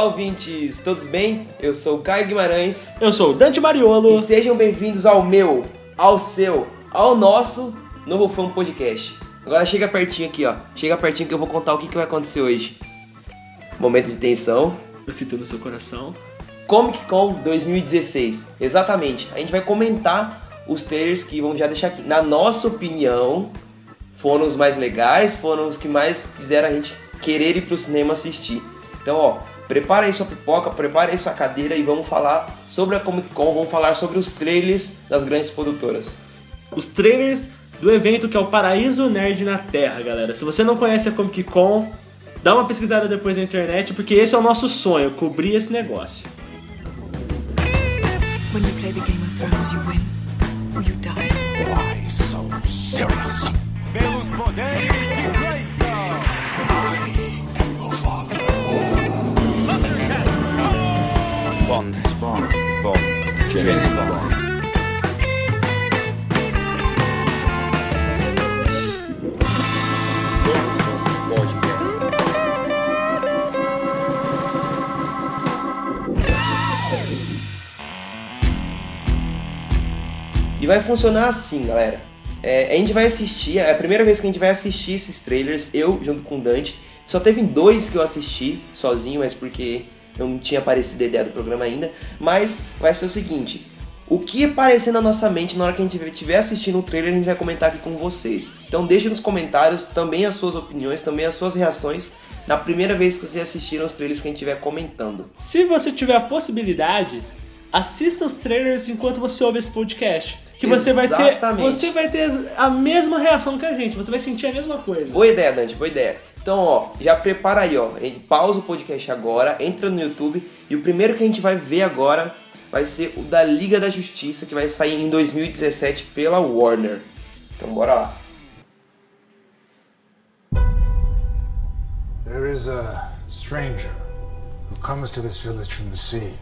Olá, ouvintes, todos bem? Eu sou o Caio Guimarães Eu sou o Dante Mariolo. e sejam bem-vindos ao meu, ao seu, ao nosso Novo Fã Podcast. Agora chega pertinho aqui, ó. Chega pertinho que eu vou contar o que, que vai acontecer hoje. Momento de tensão. Eu sinto no seu coração. Comic Con 2016. Exatamente. A gente vai comentar os trailers que vão já deixar aqui. Na nossa opinião, foram os mais legais, foram os que mais fizeram a gente querer ir pro cinema assistir. Então, ó, prepara aí sua pipoca, prepara aí sua cadeira e vamos falar sobre a Comic Con, vamos falar sobre os trailers das grandes produtoras. Os trailers do evento que é o Paraíso Nerd na Terra, galera. Se você não conhece a Comic Con, dá uma pesquisada depois na internet, porque esse é o nosso sonho, cobrir esse negócio. When you play the Game of Thrones, you win or you die. Why so serious? pelos poderes de Bond. E vai funcionar assim, galera. É, a gente vai assistir, é a primeira vez que a gente vai assistir esses trailers, eu junto com o Dante. Só teve dois que eu assisti sozinho, mas porque não tinha aparecido a ideia do programa ainda. Mas vai ser o seguinte: o que aparecer na nossa mente na hora que a gente estiver assistindo o trailer, a gente vai comentar aqui com vocês. Então deixe nos comentários também as suas opiniões, também as suas reações na primeira vez que vocês assistiram os trailers que a gente estiver comentando. Se você tiver a possibilidade, assista os trailers enquanto você ouve esse podcast. Que você vai ter, você vai ter a mesma reação que a gente, você vai sentir a mesma coisa. Boa ideia, Dante, boa ideia. Então, ó, já prepara aí, ó. Pausa o podcast agora, entra no YouTube e o primeiro que a gente vai ver agora vai ser o da Liga da Justiça, que vai sair em 2017 pela Warner. Então, bora lá. There is a stranger who comes to this village from the sea.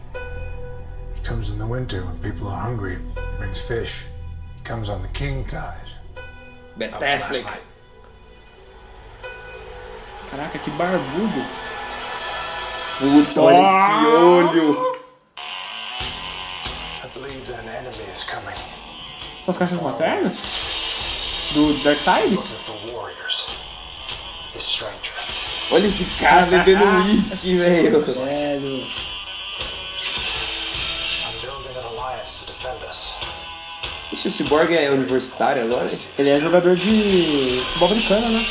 He comes in the winter when people are hungry, brings fish. He comes on the king tide. Ben Affleck. Caraca, que barbudo. Puta, olha esse olho. I believe that an enemy is coming. São as caixas maternas? Do Darkseid? Olha esse cara bebendo uísque, velho. Velho. I'm building an alliance to defend us. Ixi, o Cyborg é universitário agora? Ele é jogador de futebol americano, né?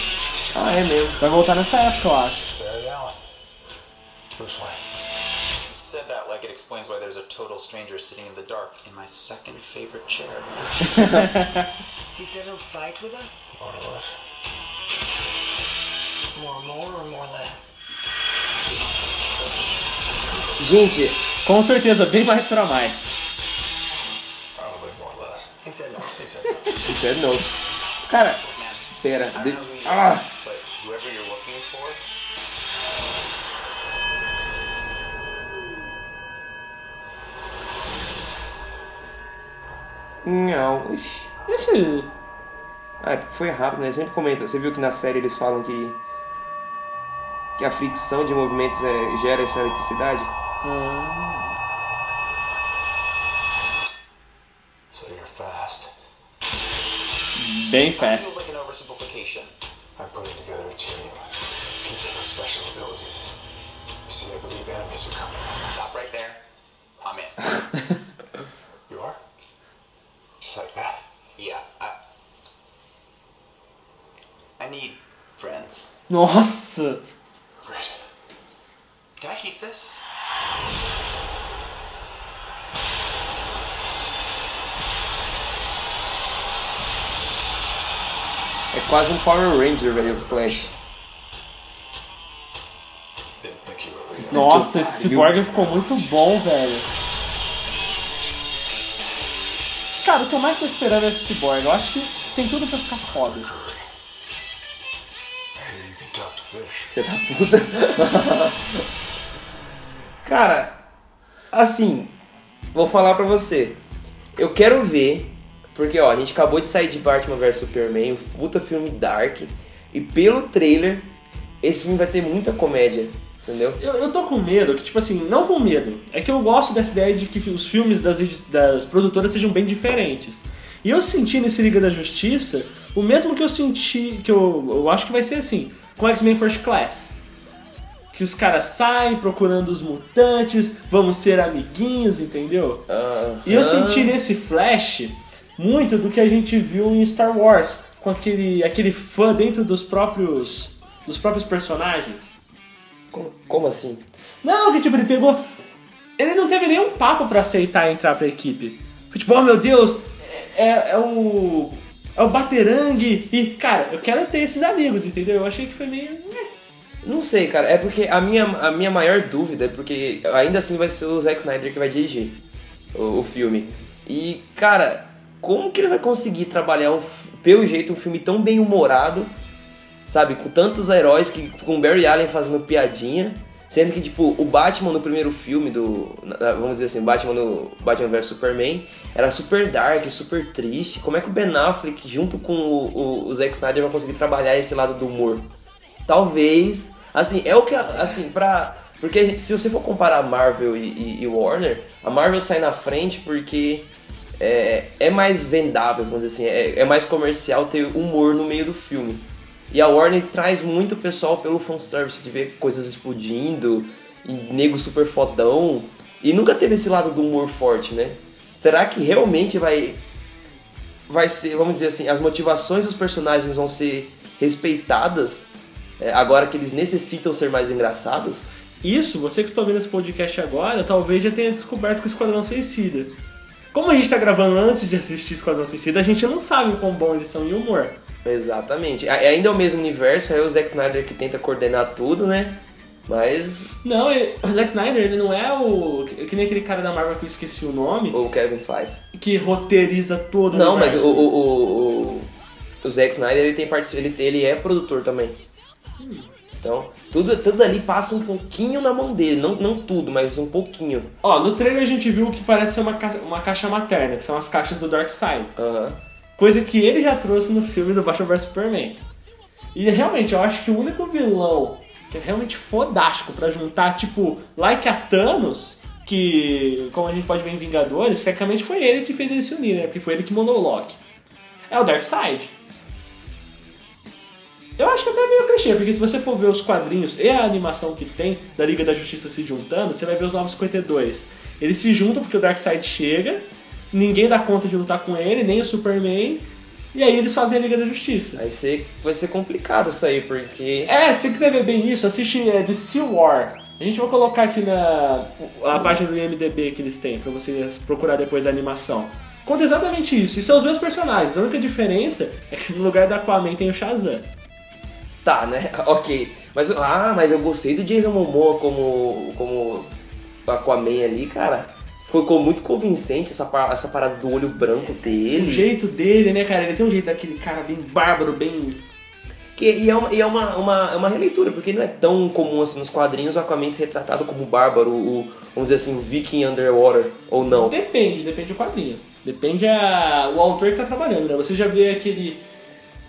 Ah, é mesmo. Vai voltar nessa época, eu acho. Barry Allen. Bruce Wayne. You said that like it explains why there's a total stranger sitting in the dark in my second favorite chair. He said he'll fight with us? More or less. More more or more less? Gente, Com certeza, bem mais pra mais. Probably more or less. He said no. He said no. isso é novo. Cara, pera. De- Ah! Whoever you're looking for, Não. Esse. Ah, é porque foi rápido, né? Sempre comenta. Você viu que na série eles falam que. que a fricção de movimentos é, gera essa eletricidade? So you're fast. Bem fast. I'm in. You are? Just like that. yeah, I. I need friends. Nossa! Can I keep this? É quase um Power Ranger, velho, o Flash. Nossa, esse cyborg ficou muito bom, velho. Cara, o que eu mais tô esperando é esse cyborg. Eu acho que tem tudo pra ficar foda. Você tá puta. Cara, assim, vou falar pra você. Eu quero ver, porque ó, a gente acabou de sair de Batman vs Superman, um puta filme dark, e pelo trailer, esse filme vai ter muita comédia. Entendeu? Eu, eu tô com medo, que tipo assim, não com medo, é que eu gosto dessa ideia de que os filmes das, das produtoras sejam bem diferentes. E eu senti nesse Liga da Justiça o mesmo que eu senti, que eu, eu acho que vai ser assim, com X-Men First Class. Que os caras saem procurando os mutantes, vamos ser amiguinhos, entendeu? E eu senti nesse Flash muito do que a gente viu em Star Wars, com aquele, aquele fã dentro dos próprios, dos próprios personagens. Como, como assim? Não, que tipo, ele pegou. Ele não teve nenhum papo pra aceitar entrar pra equipe. Foi tipo, oh meu Deus, é, é o. É o Baterangue. E, cara, eu quero ter esses amigos, entendeu? Eu achei que foi meio. né. Não sei, cara. É porque a minha, a minha maior dúvida é porque ainda assim vai ser o Zack Snyder que vai dirigir o, o filme. E, cara, como que ele vai conseguir trabalhar, um, pelo jeito, um filme tão bem humorado, sabe? Com tantos heróis, que, com Barry Allen fazendo piadinha. Sendo que, tipo, o Batman no primeiro filme do. Vamos dizer assim, Batman no Batman vs Superman era super dark, super triste. Como é que o Ben Affleck, junto com o, o, o Zack Snyder, vai conseguir trabalhar esse lado do humor? Talvez. Assim, é o que. Assim, pra. Porque se você for comparar Marvel e, e- e Warner, a Marvel sai na frente porque é, é mais vendável, vamos dizer assim, é, é mais comercial ter humor no meio do filme. E a Warner traz muito pessoal pelo fanservice, de ver coisas explodindo, e nego super fodão. E nunca teve esse lado do humor forte, né? Será que realmente vai. Vai ser, vamos dizer assim, as motivações dos personagens vão ser respeitadas é, agora que eles necessitam ser mais engraçados? Isso, você que está ouvindo esse podcast agora, talvez já tenha descoberto com o Esquadrão Suicida. Como a gente tá gravando antes de assistir Esquadrão Suicida, a gente não sabe o quão bom eles são em humor. Exatamente. A- Ainda é o mesmo universo, é o Zack Snyder que tenta coordenar tudo, né? Mas. Não, ele- o Zack Snyder, ele não é o. Que nem aquele cara da Marvel que eu esqueci o nome, O Kevin Feige. que roteiriza todo o Não, mas o, universo. o, o, o, o Zack Snyder ele tem part... ele, ele é produtor também. Então, tudo, tudo ali passa um pouquinho na mão dele. Não, não tudo, mas um pouquinho. Ó, no trailer a gente viu o que parece ser uma, ca- uma caixa materna, que são as caixas do Darkseid. Aham. Coisa que ele já trouxe no filme do Batman vs Superman. E realmente, eu acho que o único vilão que é realmente fodástico pra juntar, tipo, like a Thanos, que, como a gente pode ver em Vingadores, tecnicamente foi ele que fez eles se unirem, né? Porque foi ele que mandou o Loki. É o Darkseid. Eu acho que até é meio clichê, porque se você for ver os quadrinhos e a animação que tem da Liga da Justiça se juntando, você vai ver os 952. Eles se juntam porque o Darkseid chega, ninguém dá conta de lutar com ele, nem o Superman, e aí eles fazem a Liga da Justiça. Aí você, vai ser complicado isso aí, porque. É, se você quiser ver bem isso, assiste é, The Seal War. A gente vai colocar aqui na a página do IMDB que eles têm, pra você procurar depois a animação. Conta exatamente isso. E são os mesmos personagens. A única diferença é que no lugar do Aquaman tem o Shazam. Tá, né? Ok. Mas, ah, mas eu gostei do Jason Momoa como, como Aquaman ali, cara. Ficou muito convincente essa, essa parada do olho branco O dele. jeito dele, né, cara? Ele tem um jeito daquele cara bem bárbaro, bem. Que, e é, uma, e é uma, uma, é uma releitura, porque não é tão comum assim nos quadrinhos o Aquaman ser retratado como bárbaro, o, vamos dizer assim, o Viking Underwater, ou não. Depende, depende do quadrinho. Depende a, o autor que tá trabalhando, né? Você já vê aquele.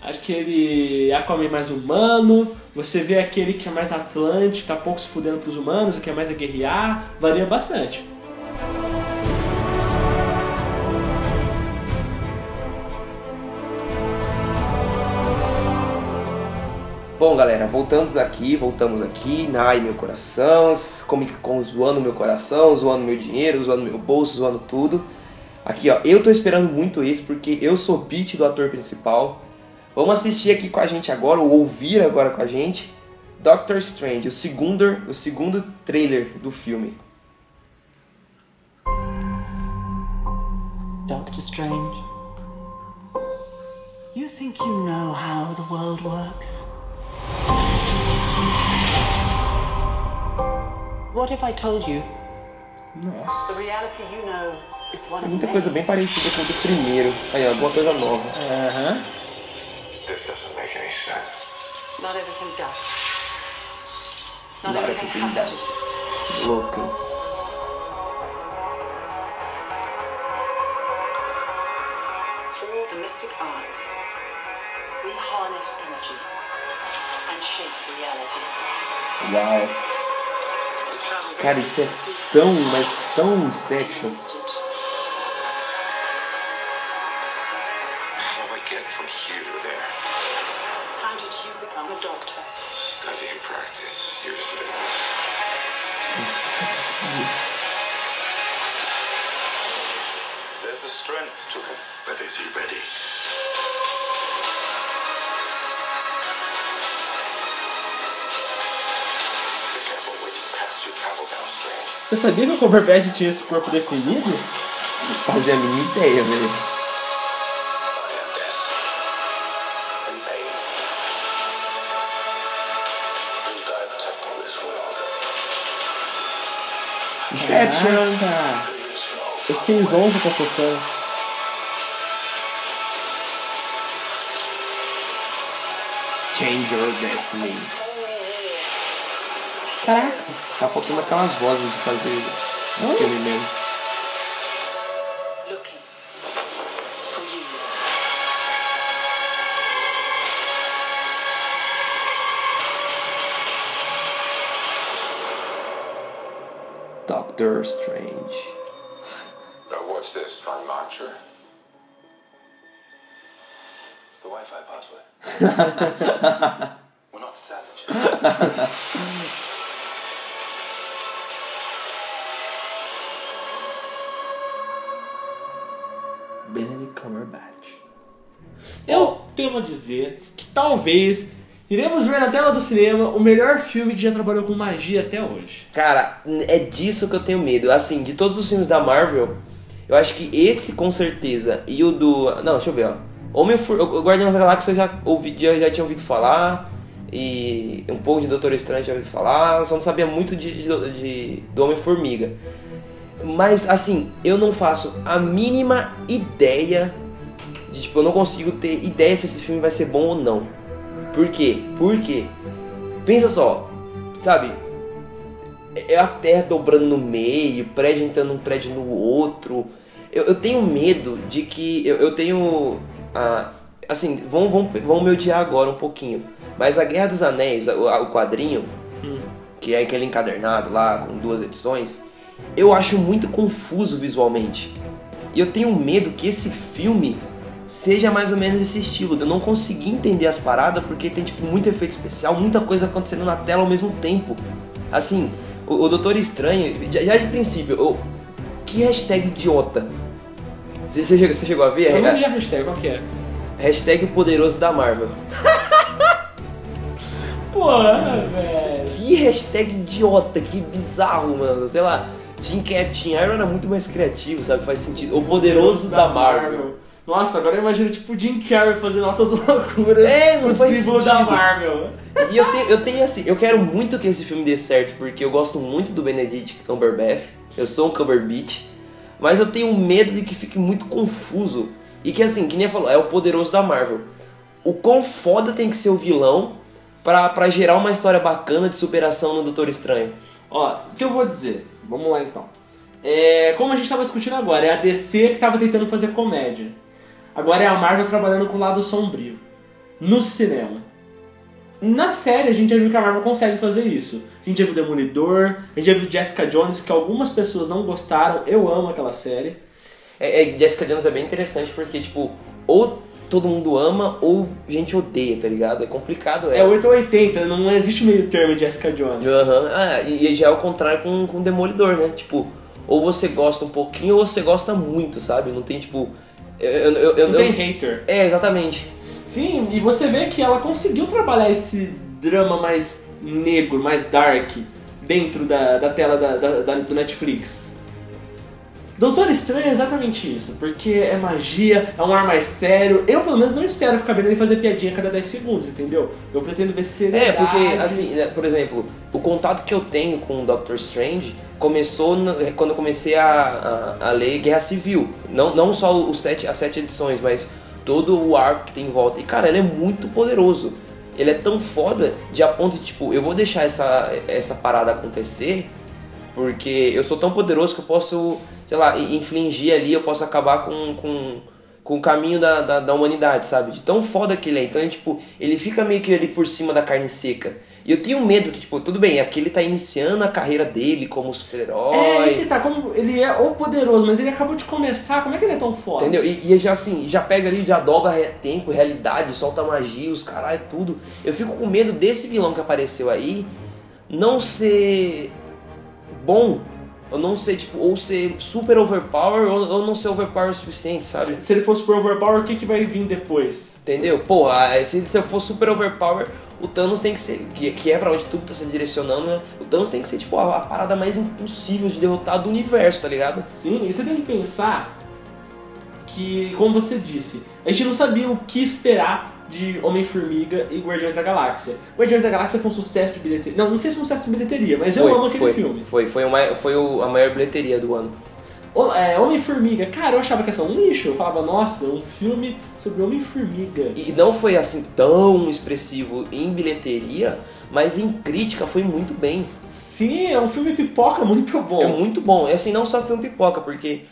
Aquele Aquaman mais humano, você vê aquele que é mais Atlante, tá pouco se fudendo pros humanos, o que é mais a guerrear, varia bastante. Bom, galera, voltamos aqui, voltamos aqui, Ai Meu Coração, Comic Con zoando meu coração, zoando meu dinheiro, zoando meu bolso, zoando tudo. Aqui, ó, eu tô esperando muito isso porque eu sou beat do ator principal. Vamos assistir aqui com a gente agora, ou ouvir agora com a gente, Doctor Strange, o segundo, o segundo trailer do filme. Doctor Strange. You think you know how the world works? What if I told you Nossa. the reality you know is one of Muita many? coisa bem parecida com o do primeiro. Aí, ó, alguma coisa nova. Aham. This doesn't make any sense. Not everything does. Not, Not everything everything has does. to. Louco. Through the mystic arts, we harness energy and shape reality. Uau. Cara, isso é tão, mas tão Inception. How do I get from here to there? How did you become a doctor? Study and practice. Years of it. There's a strength to him. But is he ready? Você sabia que o Cumberbatch tinha esse corpo definido? Fazia a mínima ideia, velho. Caraca! Eu fiquei zonzo com essa cena. Change your destiny. Caraca! Tá faltando aquelas vozes de fazer o filme mesmo. Doctor Strange. Now what's this? Our mantra? It's the Wi-Fi password. talvez iremos ver na tela do cinema o melhor filme que já trabalhou com magia até hoje. Cara, é disso que eu tenho medo. Assim, de todos os filmes da Marvel, eu acho que esse com certeza e o do. Não, deixa eu ver, ó. Homem For... o Guardiões da Galáxia eu já, ouvi, já, já tinha ouvido falar. E um pouco de Doutor Estranho já ouvido falar. Só não sabia muito de, de, de- do Homem-Formiga. Mas assim, eu não faço a mínima ideia de tipo, eu não consigo ter ideia se esse filme vai ser bom ou não. Por quê? Por quê? Pensa só, sabe? É a terra dobrando no meio, prédio entrando num prédio no outro. Eu, eu tenho medo de que. Eu, eu tenho. ah, assim, vão, vão, vão me odiar agora um pouquinho. Mas a Guerra dos Anéis, o, o quadrinho, que é aquele encadernado lá com duas edições, eu acho muito confuso visualmente. E eu tenho medo que esse filme seja mais ou menos esse estilo, de eu não conseguir entender as paradas porque tem tipo muito efeito especial, muita coisa acontecendo na tela ao mesmo tempo. Assim, o, o Doutor Estranho, já, já de princípio, eu, que hashtag idiota? Você, você chegou, você chegou a ver? Eu não É- vi a hashtag, qual que é? hashtag o poderoso da Marvel. Porra, velho. Que hashtag idiota, que bizarro, mano. Sei lá, Team Captain Iron era muito mais criativo, sabe? Faz sentido. O poderoso da Marvel. Nossa, agora eu imagino tipo Jim Carrey fazendo altas loucuras É, não com o faz símbolo da sentido. Marvel. E eu tenho, eu tenho assim, eu quero muito que esse filme dê certo, porque eu gosto muito do Benedict Cumberbatch. Eu sou um Cumberbatch. Mas eu tenho medo de que fique muito confuso. E que assim, que nem falou, é o poderoso da Marvel. O quão foda tem que ser o vilão pra, pra gerar uma história bacana de superação no Doutor Estranho. Ó, o que eu vou dizer? Vamos lá então. É, como a gente estava discutindo agora, é a DC que estava tentando fazer comédia. Agora é a Marvel trabalhando com o lado sombrio. No cinema. Na série a gente já viu que a Marvel consegue fazer isso. A gente já viu Demolidor, a gente já viu Jessica Jones, que algumas pessoas não gostaram. Eu amo aquela série. É, é, Jessica Jones é bem interessante porque, tipo, ou todo mundo ama ou gente odeia, tá ligado? É complicado, É 8 ou 80, não existe meio termo de Jessica Jones. Aham. Ah, e e já é o contrário com, com Demolidor, né? Tipo, ou você gosta um pouquinho ou você gosta muito, sabe? Não tem, tipo... Eu, eu, eu- eu- Não tem hater. É, exatamente. Sim, e você vê que ela conseguiu trabalhar esse drama mais negro, mais dark, dentro da, da tela da, da- da- do Netflix. Doutor Estranho é exatamente isso, porque é magia, é um ar mais sério. Eu, pelo menos, não espero ficar vendo ele fazer piadinha a cada 10 segundos, entendeu? Eu pretendo ver seriedade. É, porque, assim, né, por exemplo, o contato que eu tenho com o Doctor Strange começou no- quando eu comecei a, a, a ler Guerra Civil. Não, não só os sete, as sete edições, mas todo o arco que tem em volta. E, cara, ele é muito poderoso. Ele é tão foda de a ponto de, tipo, eu vou deixar essa, essa parada acontecer porque eu sou tão poderoso que eu posso, sei lá, infligir ali, eu posso acabar com, com, com o caminho da, da, da humanidade, sabe? De tão foda que ele é. Então, ele, tipo, ele fica meio que ali por cima da carne seca. E eu tenho medo que, tipo, tudo bem, aqui ele tá iniciando a carreira dele como É, super-herói. aí que tá, como ele é o poderoso, mas ele acabou de começar, como é que ele é tão foda? Entendeu? E, e já assim, já pega ali, já dobra tempo, realidade, solta magia, os caralho, tudo. Eu fico com medo desse vilão que apareceu aí não ser bom, ou não ser, tipo, ou ser super overpower, ou, ou não ser overpower o suficiente, sabe? Se ele for super overpower, o que, que vai vir depois? Entendeu? Pô, se, se eu for super overpower, o Thanos tem que ser, que, que é pra onde tudo tá se direcionando, né? O Thanos tem que ser, tipo, a, a parada mais impossível de derrotar do universo, tá ligado? Sim, e você tem que pensar que, como você disse, a gente não sabia o que esperar de Homem-Formiga e Guardiões da Galáxia. Guardiões da Galáxia foi um sucesso de bilheteria. Não, não sei se foi um sucesso de bilheteria, mas eu amo aquele foi, filme. Foi, foi, uma, foi o- a maior bilheteria do ano. O- é, Homem-Formiga, cara, eu achava que ia ser um lixo. Eu falava, nossa, um filme sobre Homem-Formiga. E não foi assim tão expressivo em bilheteria, mas em crítica foi muito bem. Sim, é um filme pipoca muito bom. É muito bom. E assim, não só filme pipoca, porque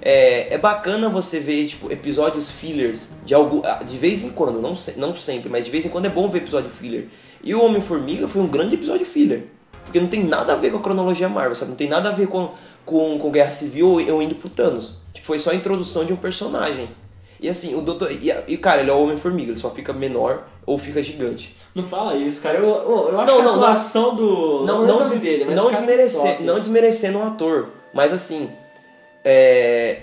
é, é bacana você ver, tipo, episódios fillers de algo. ah, De vez em quando, não, se- não sempre, mas de vez em quando é bom ver episódio filler. E o Homem-Formiga foi um grande episódio filler. Porque não tem nada a ver com a cronologia Marvel, sabe? Não tem nada a ver com, com, com Guerra Civil ou, ou indo pro Thanos. Tipo, foi só a introdução de um personagem. E assim, o doutor. E, e, cara, ele é o Homem-Formiga, ele só fica menor ou fica gigante. Não fala isso, cara. Eu, eu, eu acho Não, que a não, não. atuação do. não, é não, des- dele, não, cara desmerecer, não desmerecendo o ator, mas assim, é,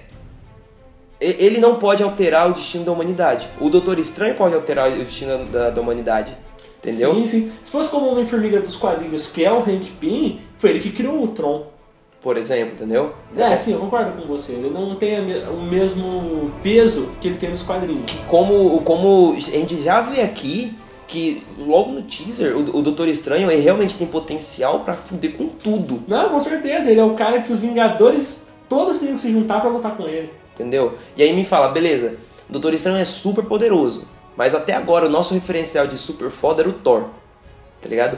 ele não pode alterar o destino da humanidade. O Doutor Estranho pode alterar o destino da, da humanidade, entendeu? Sim, sim. Se fosse como o Homem-Formiga dos quadrinhos, que é o Hank Pym, foi ele que criou o Ultron. Por exemplo, entendeu? É, sim, eu concordo com você. Ele não tem o mesmo peso que ele tem nos quadrinhos. Como, como a gente já vê aqui que logo no teaser o, o Doutor Estranho ele realmente tem potencial pra fuder com tudo, Não, com certeza. Ele é o cara que os Vingadores todos teriam que se juntar pra lutar com ele. entendeu? E aí me fala, beleza, o Doutor Estranho é super poderoso, mas até agora o nosso referencial de super foda era o Thor, tá ligado?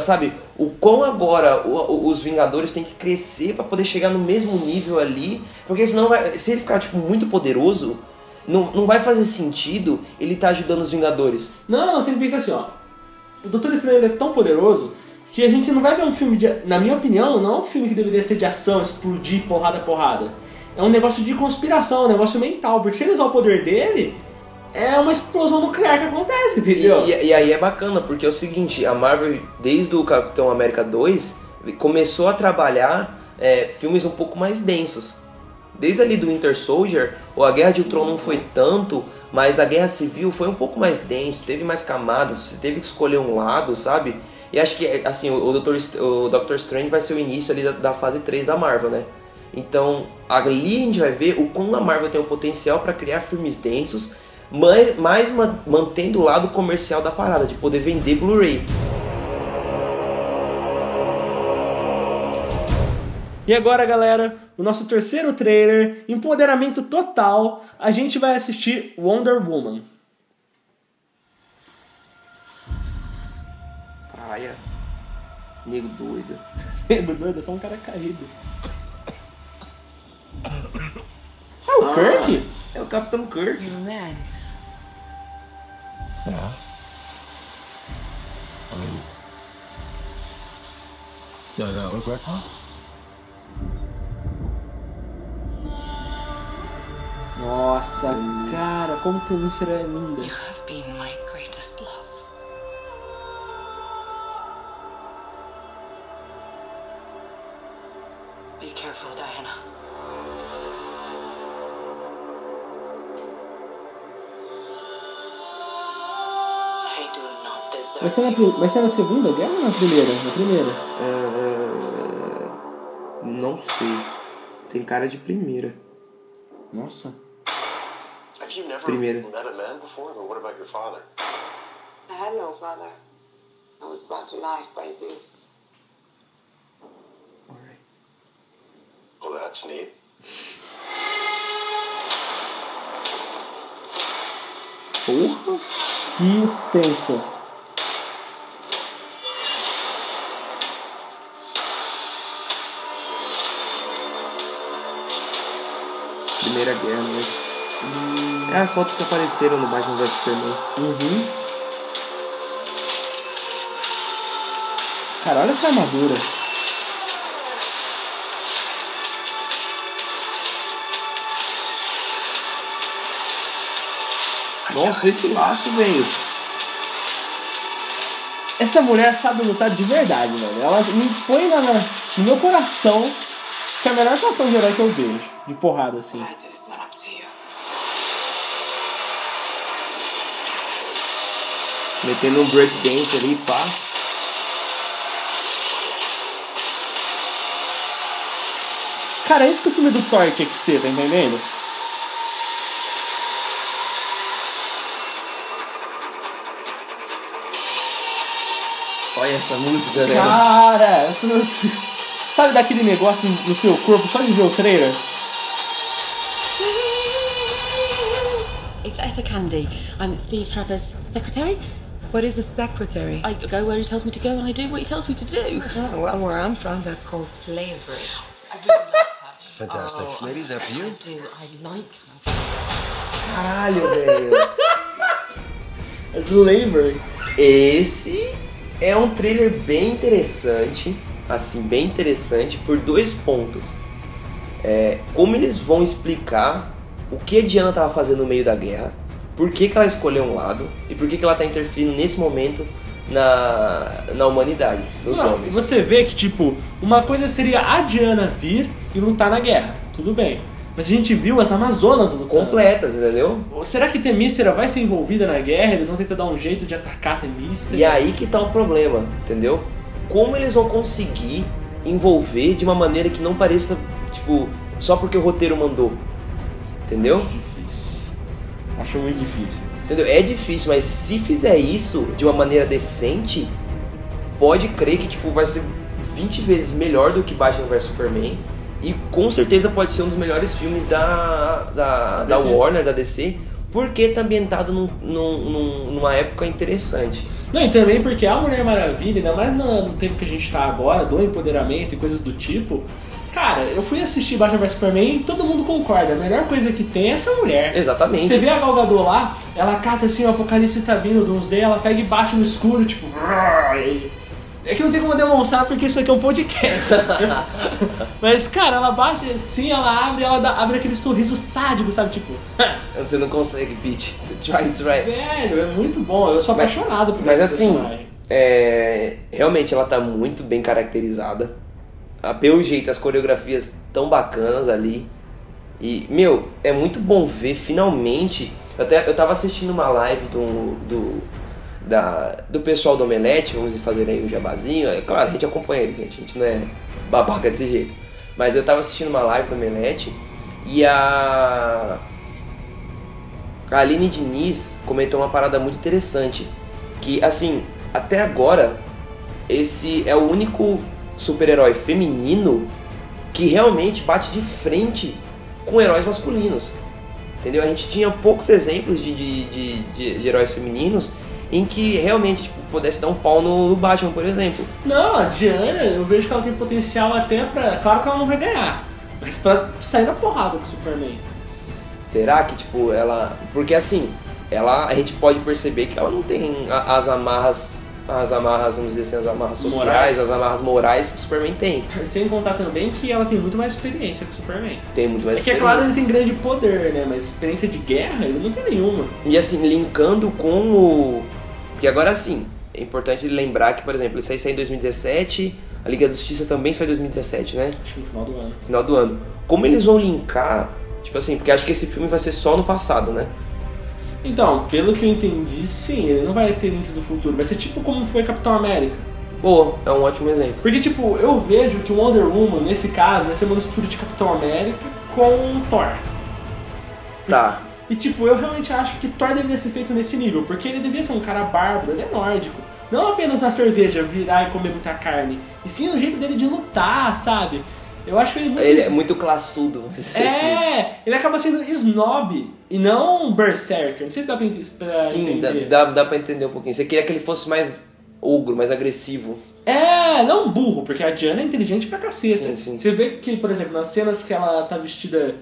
Sabe, o quão agora os Vingadores têm que crescer pra poder chegar no mesmo nível ali, porque senão vai, se ele ficar tipo muito poderoso, não, não vai fazer sentido ele tá ajudando os Vingadores. Não, você tem que pensar assim, ó. O Doutor Estranho é tão poderoso que a gente não vai ver um filme de. Na minha opinião, não é um filme que deveria ser de ação, explodir, porrada, porrada. É um negócio de conspiração, um negócio mental. Porque se ele usar o poder dele, é uma explosão nuclear que acontece, E, entendeu? e- e aí é bacana, porque é o seguinte, a Marvel, desde o Capitão América 2, começou a trabalhar é, filmes um pouco mais densos. Desde ali do Winter Soldier, ou a Guerra de Ultron não foi tanto, mas a Guerra Civil foi um pouco mais denso, teve mais camadas, você teve que escolher um lado, sabe? E acho que, assim, o, Est- o Doctor Strange vai ser o início ali da, da fase 3 da Marvel, né? Então, ali a gente vai ver o quão a Marvel tem o potencial para criar filmes densos, mas, mas ma- mantendo o lado comercial da parada, de poder vender Blu-ray. E agora, galera, o nosso terceiro trailer, empoderamento total, a gente vai assistir Wonder Woman. Paia. Nego doido. Nego doido, é só um cara caído. É o Kirk? É o Capitão Kirk. Man. Look like one? Nossa, cara, como Temícera é linda. You have been my greatest Vai ser, na, vai ser na segunda guerra ou na primeira? Na primeira. É... Não sei. Tem cara de primeira. Nossa. Have you never Primeira. met a man before? Or what about your father? I had no father. I was brought to life by Zeus. Well, that's neat. Porra! Que sensa. Primeira guerra mesmo. É as fotos que apareceram no Batman vs Superman. Uhum. Cara, olha essa armadura. Nossa, esse laço, velho. Essa mulher sabe lutar de verdade, velho. Ela me põe na, na- no meu coração que é a melhor atuação de herói que eu vejo. De porrada, assim. What I do is not up to you. Metendo um breakdance ali, pá. Cara, é isso que o filme do Thor tinha que ser, tá entendendo? Olha essa música, né? Cara, eu tô... sabe daquele negócio no seu corpo só de ver o trailer? It's Etta Candy. I'm Steve Trevor's secretary. What is a secretary? I go where he tells me to go and I do what he tells me to do. Oh, well, where I'm from, that's called slavery. I really like her. Fantastic. Oh, Ladies, after you. I do. I like her. Caralho, velho. Lembra? Esse é um trailer bem interessante, assim, bem interessante por dois pontos. É, como eles vão explicar o que a Diana estava fazendo no meio da guerra, por que, que ela escolheu um lado e por que, que ela está interferindo nesse momento na, na humanidade, nos homens. Você vê que, tipo, uma coisa seria a Diana vir e lutar na guerra. Tudo bem. Mas a gente viu as Amazonas lutando. Completas, entendeu? Será que Temístera vai ser envolvida na guerra? Eles vão tentar dar um jeito de atacar Temístera? E aí que tá o problema, entendeu? Como eles vão conseguir envolver de uma maneira que não pareça, tipo, só porque o roteiro mandou. Entendeu? Acho muito difícil. Entendeu? É difícil, mas se fizer isso de uma maneira decente, pode crer que tipo vai ser 20 vezes melhor do que Batman vs Superman. E com certeza pode ser um dos melhores filmes da, da, da. Warner, da DC, porque tá ambientado num, num- num- numa época interessante. Não, e também porque a Mulher Maravilha, ainda mais no, no tempo que a gente tá agora, do empoderamento e coisas do tipo. Cara, eu fui assistir Batman vs Superman e todo mundo concorda. A melhor coisa que tem é essa mulher. Exatamente. Você vê a Gal Gadot lá, ela cata assim, o apocalipse tá vindo, Doomsday, ela pega e bate no escuro, tipo... É que não tem como demonstrar porque isso aqui é um podcast. Mas, cara, ela bate assim, ela abre, ela dá- abre aquele sorriso sádico, sabe? Tipo, Você não consegue, Pete. Try, try. velho, é muito bom. Eu sou Mas- apaixonado por Mas assim, é, realmente ela tá muito bem caracterizada. Pelo jeito, as coreografias tão bacanas ali. E, meu, é muito bom ver finalmente. Eu, até, eu tava assistindo uma live do, do, da, do pessoal do Omelete, vamos fazer aí um jabazinho. É claro, a gente acompanha eles, gente. A gente não é babaca desse jeito. Mas eu tava assistindo uma live do Omelete e a. A Aline Diniz comentou uma parada muito interessante. Que, assim, até agora, esse é o único super-herói feminino que realmente bate de frente com heróis masculinos. Entendeu? A gente tinha poucos exemplos de, de, de, de- heróis femininos em que realmente tipo, pudesse dar um pau no, no Batman, por exemplo. Não, a Diana, eu vejo que ela tem potencial até pra. Claro que ela não vai ganhar, mas pra sair na porrada com o Superman. Será que, tipo, ela. Porque assim, ela a gente pode perceber que ela não tem as amarras. As amarras, vamos dizer assim, as amarras sociais, Morais. as amarras morais que o Superman tem. Sem contar também que ela tem muito mais experiência que o Superman. Tem muito mais é que é claro, ele experiência. tem grande poder, né? Mas experiência de guerra ele não tem nenhuma. E assim, linkando com o. Porque agora sim, é importante lembrar que, por exemplo, isso aí saiu em 2017, a Liga da Justiça também saiu em 2017, né? Acho que no final do ano. Final do ano. Como eles vão linkar, tipo assim, porque acho que esse filme vai ser só no passado, né? Então, pelo que eu entendi, sim, ele não vai ter links do futuro. Vai ser tipo como foi Capitão América. Boa, é um ótimo exemplo. Porque, tipo, eu vejo que o Wonder Woman, nesse caso, vai ser uma mistura de Capitão América com Thor. Tá. E tipo, eu realmente acho que Thor deveria ser feito nesse nível, porque ele devia ser um cara bárbaro, ele é nórdico. Não apenas na cerveja, virar e comer muita carne, e sim no jeito dele de lutar, sabe? Eu acho ele muito. Ele é muito classudo, dizer assim. É, ele acaba sendo snob e não berserker. Não sei se dá pra, ent- pra Sim, dá, entender. dá, dá pra entender um pouquinho. Você queria que ele fosse mais ogro, mais agressivo. É, não burro, porque a Diana é inteligente pra caceta. Sim, sim. Você vê que, por exemplo, nas cenas que ela tá vestida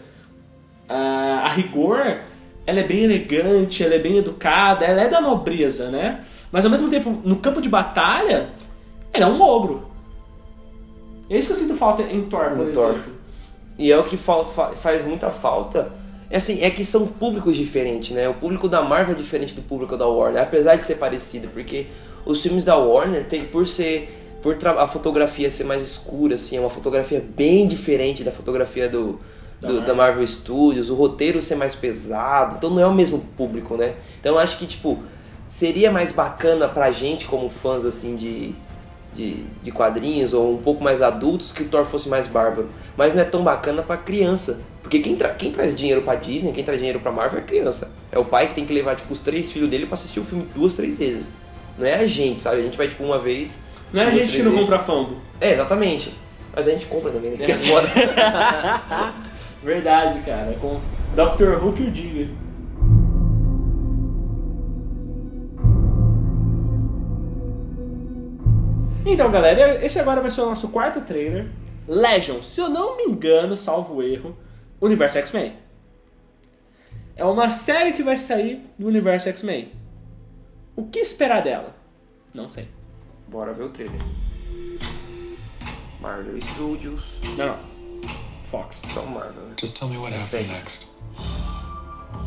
a, a rigor, ela é bem elegante, ela é bem educada, ela é da nobreza, né? Mas ao mesmo tempo, no campo de batalha, ela é um ogro. É isso que eu sinto falta em Thor, por Thor. exemplo. E é o que fa- fa- faz muita falta. É assim, é que são públicos diferentes, né? O público da Marvel é diferente do público da Warner, apesar de ser parecido, porque os filmes da Warner tem por ser por a fotografia ser mais escura, assim, é uma fotografia bem diferente da fotografia do, do- da Marvel Studios, o roteiro ser mais pesado, então não é o mesmo público, né? Então eu acho que, tipo, seria mais bacana pra gente como fãs, assim, de, de, de quadrinhos ou um pouco mais adultos que o Thor fosse mais bárbaro. Mas não é tão bacana pra criança. Porque quem, tra- quem traz dinheiro pra Disney, quem traz dinheiro pra Marvel é a criança. É o pai que tem que levar, tipo, os três filhos dele pra assistir o filme duas, três vezes. Não é a gente, sabe? A gente vai, tipo, uma vez. Não é a gente que não vezes. compra fambo. É, exatamente. Mas a gente compra também, né? Que é foda. Verdade, cara. Com Dr. Who que o diga. Então, galera, esse agora vai ser o nosso quarto trailer. Legion, se eu não me engano, salvo erro, Universo X-Men. É uma série que vai sair do Universo X-Men. O que esperar dela? Não sei. Bora ver o trailer. Marvel Studios. Não, não. Fox. Só Marvel, né? Just tell me what happened next.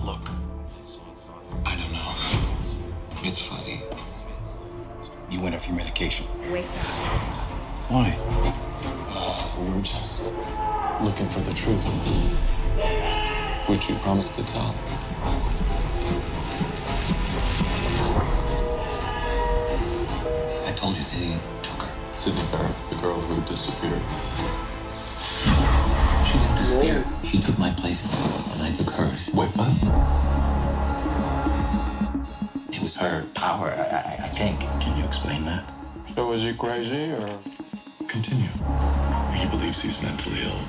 Look, I don't know. It's fuzzy. You went off your medication. Wait. Why? Uh, we're just looking for the truth. Which you promised to tell. I told you they took her. Sydney Barrett, the girl who disappeared. She didn't disappear. She took my place, and I took hers. Wait, what? It her power, I, I, I think. Can you explain that? So is he crazy or? Continue. He believes he's mentally ill.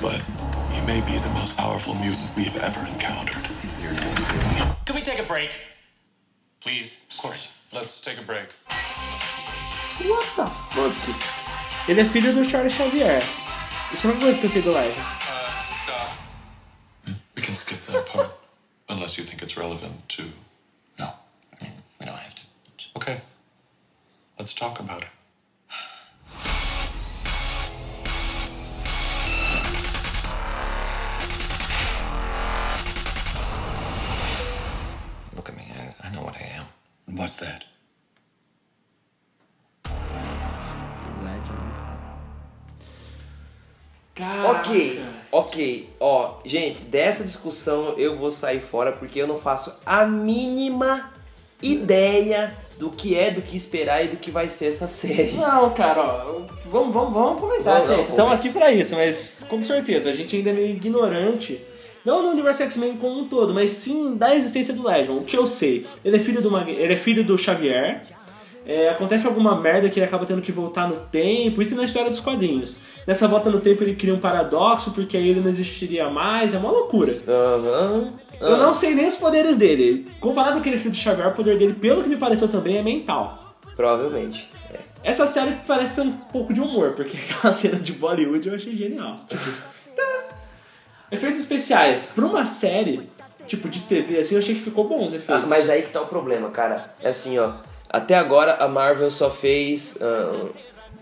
But he may be the most powerful mutant we've ever encountered. Can we take a break? Please? Of course. Let's take a break. What the fuck? Ele é filho do Charles Xavier. Isso é uma coisa que eu sei do live. Uh, stop. We can skip that part. Unless you think it's relevant to. No, I mean, we don't have to. Okay. Let's talk about it. Look at me. I, I know what I am. What's that? Caraca. Ok, ok. Ó, gente, dessa discussão eu vou sair fora porque eu não faço a mínima ideia do que é, do que esperar e do que vai ser essa série. Não, cara, ó, vamos, vamos, vamos comentar, gente. Estamos aqui pra isso, mas com certeza, a gente ainda é meio ignorante. Não no universo X-Men como um todo, mas sim da existência do Legion. O que eu sei, ele é filho do, Mag... ele é filho do Xavier. É, acontece alguma merda que ele acaba tendo que voltar no tempo, isso na história dos quadrinhos. Nessa volta no tempo ele cria um paradoxo, porque aí ele não existiria mais, é uma loucura. Aham. Eu não sei nem os poderes dele. Comparado com aquele filho do Xavier, o poder dele, pelo que me pareceu também, é mental. Provavelmente. É. Essa série parece ter um pouco de humor, porque aquela cena de Bollywood eu achei genial. Tipo, tá. Efeitos especiais. Pra uma série, tipo, de TV, assim, eu achei que ficou bom os Ah, efeitos. mas aí que tá o problema, cara. É assim, ó. Até agora a Marvel só fez ah,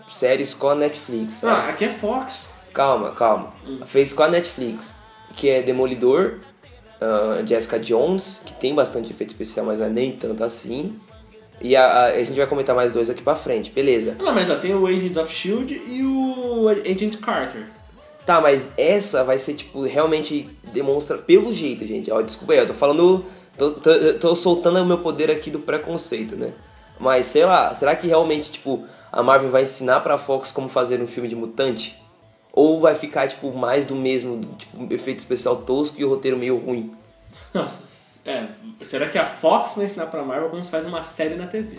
séries com a Netflix. Ah, sabe? aqui é Fox. Calma, calma. Fez com a Netflix, que é Demolidor, ah, Jessica Jones, que tem bastante efeito especial, mas não é nem tanto assim. E a, a- a gente vai comentar mais dois aqui pra frente, beleza. Não, mas ó, tem o Agents of S.H.I.E.L.D. e o Agent Carter. Tá, mas essa vai ser, tipo, realmente demonstra pelo jeito, gente. Ó, desculpa aí, eu tô falando. Tô, tô, tô soltando o meu poder aqui do preconceito, né? Mas sei lá, será que realmente, tipo, a Marvel vai ensinar pra Fox como fazer um filme de mutante? Ou vai ficar, tipo, mais do mesmo, tipo, efeito especial tosco e o roteiro meio ruim? Nossa, é. Será que a Fox vai ensinar pra Marvel como se faz uma série na TV?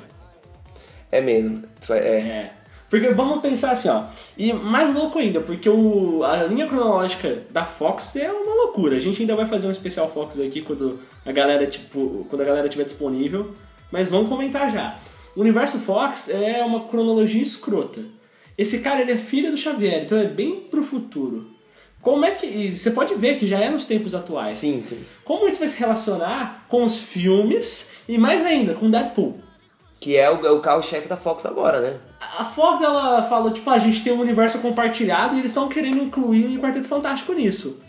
É mesmo. É. É. Porque vamos pensar assim, ó. E mais louco ainda, porque o, a linha cronológica da Fox é uma loucura. A gente ainda vai fazer um especial Fox aqui quando a galera, tipo, quando a galera estiver disponível. Mas vamos comentar já. O universo Fox é uma cronologia escrota. Esse cara ele é filho do Xavier, então é bem pro futuro. Como é que. Você pode ver que já é nos tempos atuais. Sim, sim. Como isso vai se relacionar com os filmes e mais ainda, com Deadpool? Que é o, é o carro-chefe da Fox agora, né? A Fox ela falou, tipo, a gente tem um universo compartilhado e eles estão querendo incluir o Quarteto Fantástico nisso.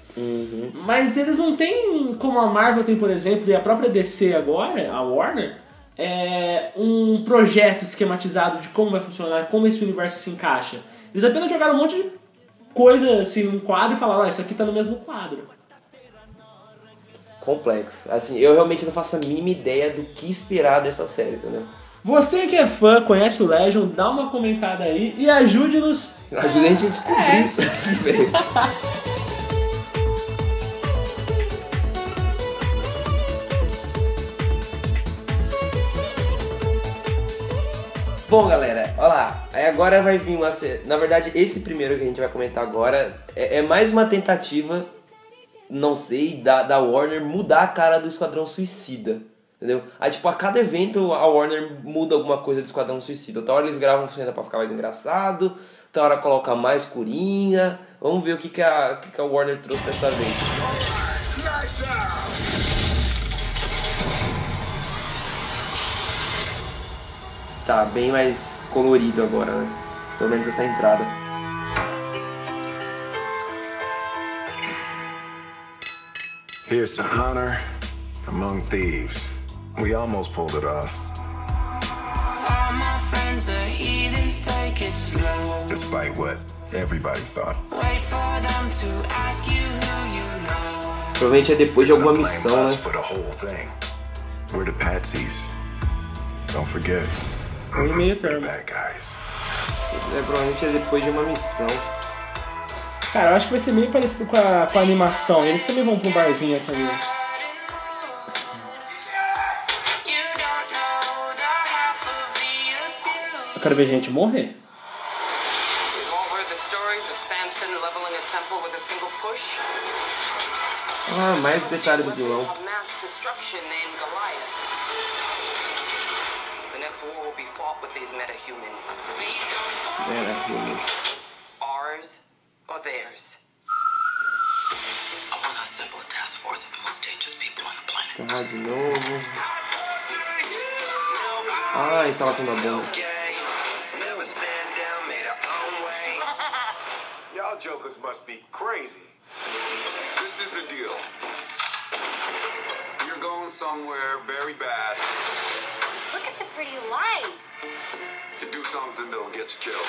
Mas eles não têm, como a Marvel tem, por exemplo, e a própria DC agora, a Warner, é, um projeto esquematizado de como vai funcionar, como esse universo se encaixa. Eles apenas jogaram um monte de coisa assim num quadro e falaram, ah, isso aqui tá no mesmo quadro. Complexo. Assim, eu realmente não faço a mínima ideia do que esperar dessa série, entendeu? Você que é fã, conhece o Legion, dá uma comentada aí e ajude-nos. Ajuda a gente a descobrir É. isso aqui, velho. Bom, galera, olha lá. Aí agora vai vir uma. Na verdade, esse primeiro que a gente vai comentar agora é, é mais uma tentativa, não sei, da, da Warner mudar a cara do Esquadrão Suicida. Entendeu? Aí, tipo, a cada evento a Warner muda alguma coisa do Esquadrão Suicida. Outra hora eles gravam cena pra ficar mais engraçado, outra hora coloca mais curinha. Vamos ver o que, que, a, que, que a Warner trouxe dessa vez. Tá bem mais colorido agora, né? Pelo menos essa entrada. Here's to honor among thieves. We almost pulled it off, All my friends are heathens, take it slow. despite what everybody thought. Wait for them to ask you who you know. Provavelmente é depois de alguma missão, né? for the whole thing. We're the patsies. Don't forget. Um e meio termo. É, provavelmente é depois de uma missão. Cara, eu acho que vai ser meio parecido com a, com a animação. Eles também vão pra um barzinho também. Eu quero ver gente morrer. We've all heard the stories of Samson leveling a temple with a single push. Ah, mais detalhe do vilão. Next war will be fought with these metahumans. Era, realmente. Ours or theirs. I want to assemble a task force of the most dangerous people on the planet. Tá, de novo. Ah, a instalação da bomba. Y'all jokers must be crazy. This is the deal. You're going somewhere very bad Look at the pretty lights. to do something that'll get you killed.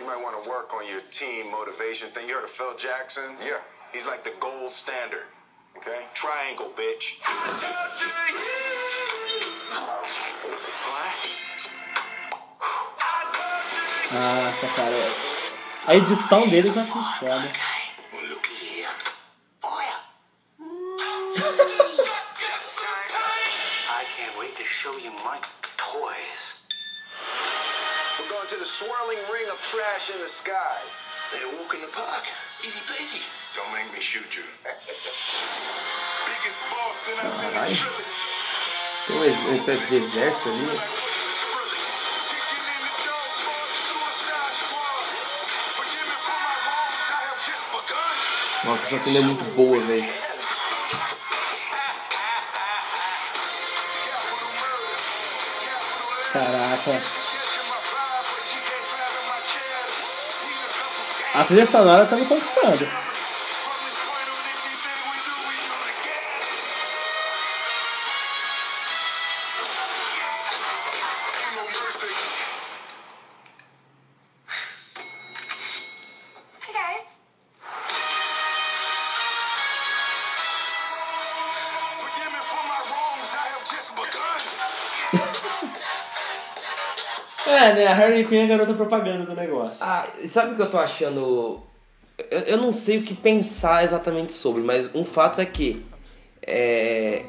You might want to work on your team motivation thing. You heard of Phil Jackson? Yeah. He's like the gold standard. Okay? Triangle, bitch. Nossa, cara. A edição deles eu acho foda. They walk in the park. Easy peasy. Don't make me shoot you. Biggest boss in Caralho. Tem uma, uma espécie de exército ali. Nossa, essa cena é muito boa, velho. Caraca. A trilha sonora tá me conquistando. Harley Quinn é a garota propaganda do negócio. Ah, sabe o que eu tô achando? Eu, eu não sei o que pensar exatamente sobre, mas um fato é que é,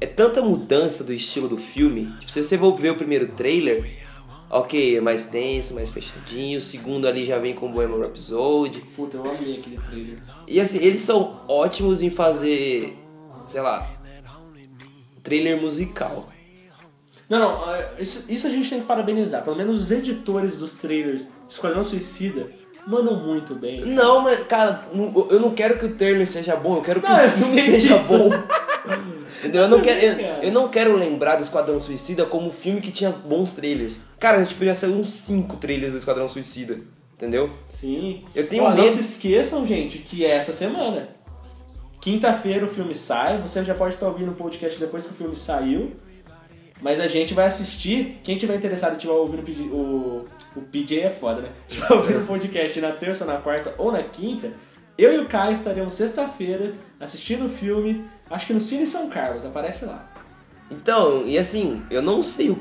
é tanta mudança do estilo do filme. Tipo, se você for ver o primeiro trailer, ok, é mais tenso, mais fechadinho. O segundo ali já vem com o Bohemian Rhapsody. Puta, eu amei aquele trailer. E assim, eles são ótimos em fazer, sei lá, trailer musical. Não, não, é, isso, isso a gente tem que parabenizar. Pelo menos os editores dos trailers Esquadrão Suicida mandam muito bem. Não, mas, cara, eu não quero que o trailer seja bom, eu quero que Não, o filme seja disso. bom. Entendeu? Eu não, quero, eu, cara. eu não quero lembrar do Esquadrão Suicida como um filme que tinha bons trailers. Cara, a gente podia sair uns 5 trailers do Esquadrão Suicida. Entendeu? Sim. Eu tenho Ó, Não medo. se esqueçam, gente, que é essa semana. Quinta-feira o filme sai. Você já pode estar ouvindo o podcast depois que o filme saiu. Mas a gente vai assistir. Quem tiver interessado e tiver ouvindo o o PJ é foda, né? Tiver ouvindo o podcast na terça, na quarta ou na quinta, eu e o Caio estaremos sexta-feira assistindo o filme. Acho que no Cine São Carlos, aparece lá. Então, e assim, eu não sei o.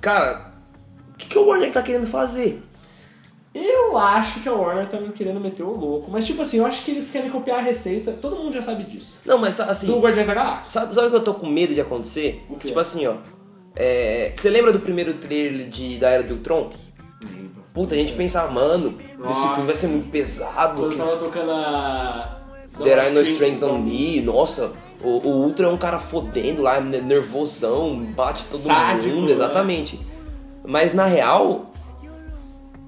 Cara, o que, que o Warner tá querendo fazer? Eu acho que a Warner tá querendo meter o louco, mas tipo assim, eu acho que eles querem copiar a receita, todo mundo já sabe disso. Não, mas assim. Do Guardiões da Galáxia. Sabe, sabe o que eu tô com medo de acontecer? O quê? Tipo assim, ó. é, você lembra do primeiro trailer de, da Era do Ultron? Puta, a gente pensa, mano, esse Nossa. filme vai ser muito pesado. Que- tava tocando a. There are no Strings on me, nossa, o, o Ultra é um cara fodendo lá, ne- nervosão, bate todo Sádico, mundo, né? exatamente. Mas na real,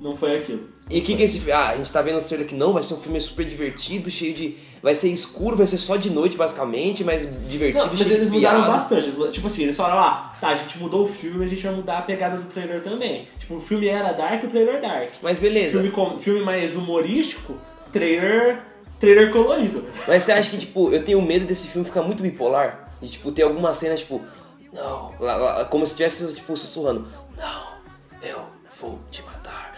Não foi aquilo. e o que que esse filme. Ah, a gente tá vendo no trailer que não, vai ser um filme super divertido, cheio de. Vai ser escuro, vai ser só de noite basicamente, mas divertido, Não, mas cheio eles de mudaram piada. bastante. Eles- tipo assim, eles falaram, ah, tá, a gente mudou o filme, a gente vai mudar a pegada do trailer também. Tipo, o filme era dark, o trailer dark. Mas beleza. Filme, com- filme mais humorístico, trailer. trailer colorido. Mas você acha que, tipo, eu tenho medo desse filme ficar muito bipolar? De, tipo, ter alguma cena, tipo, não, lá- lá- como se estivesse, tipo, sussurrando, não, eu vou te matar.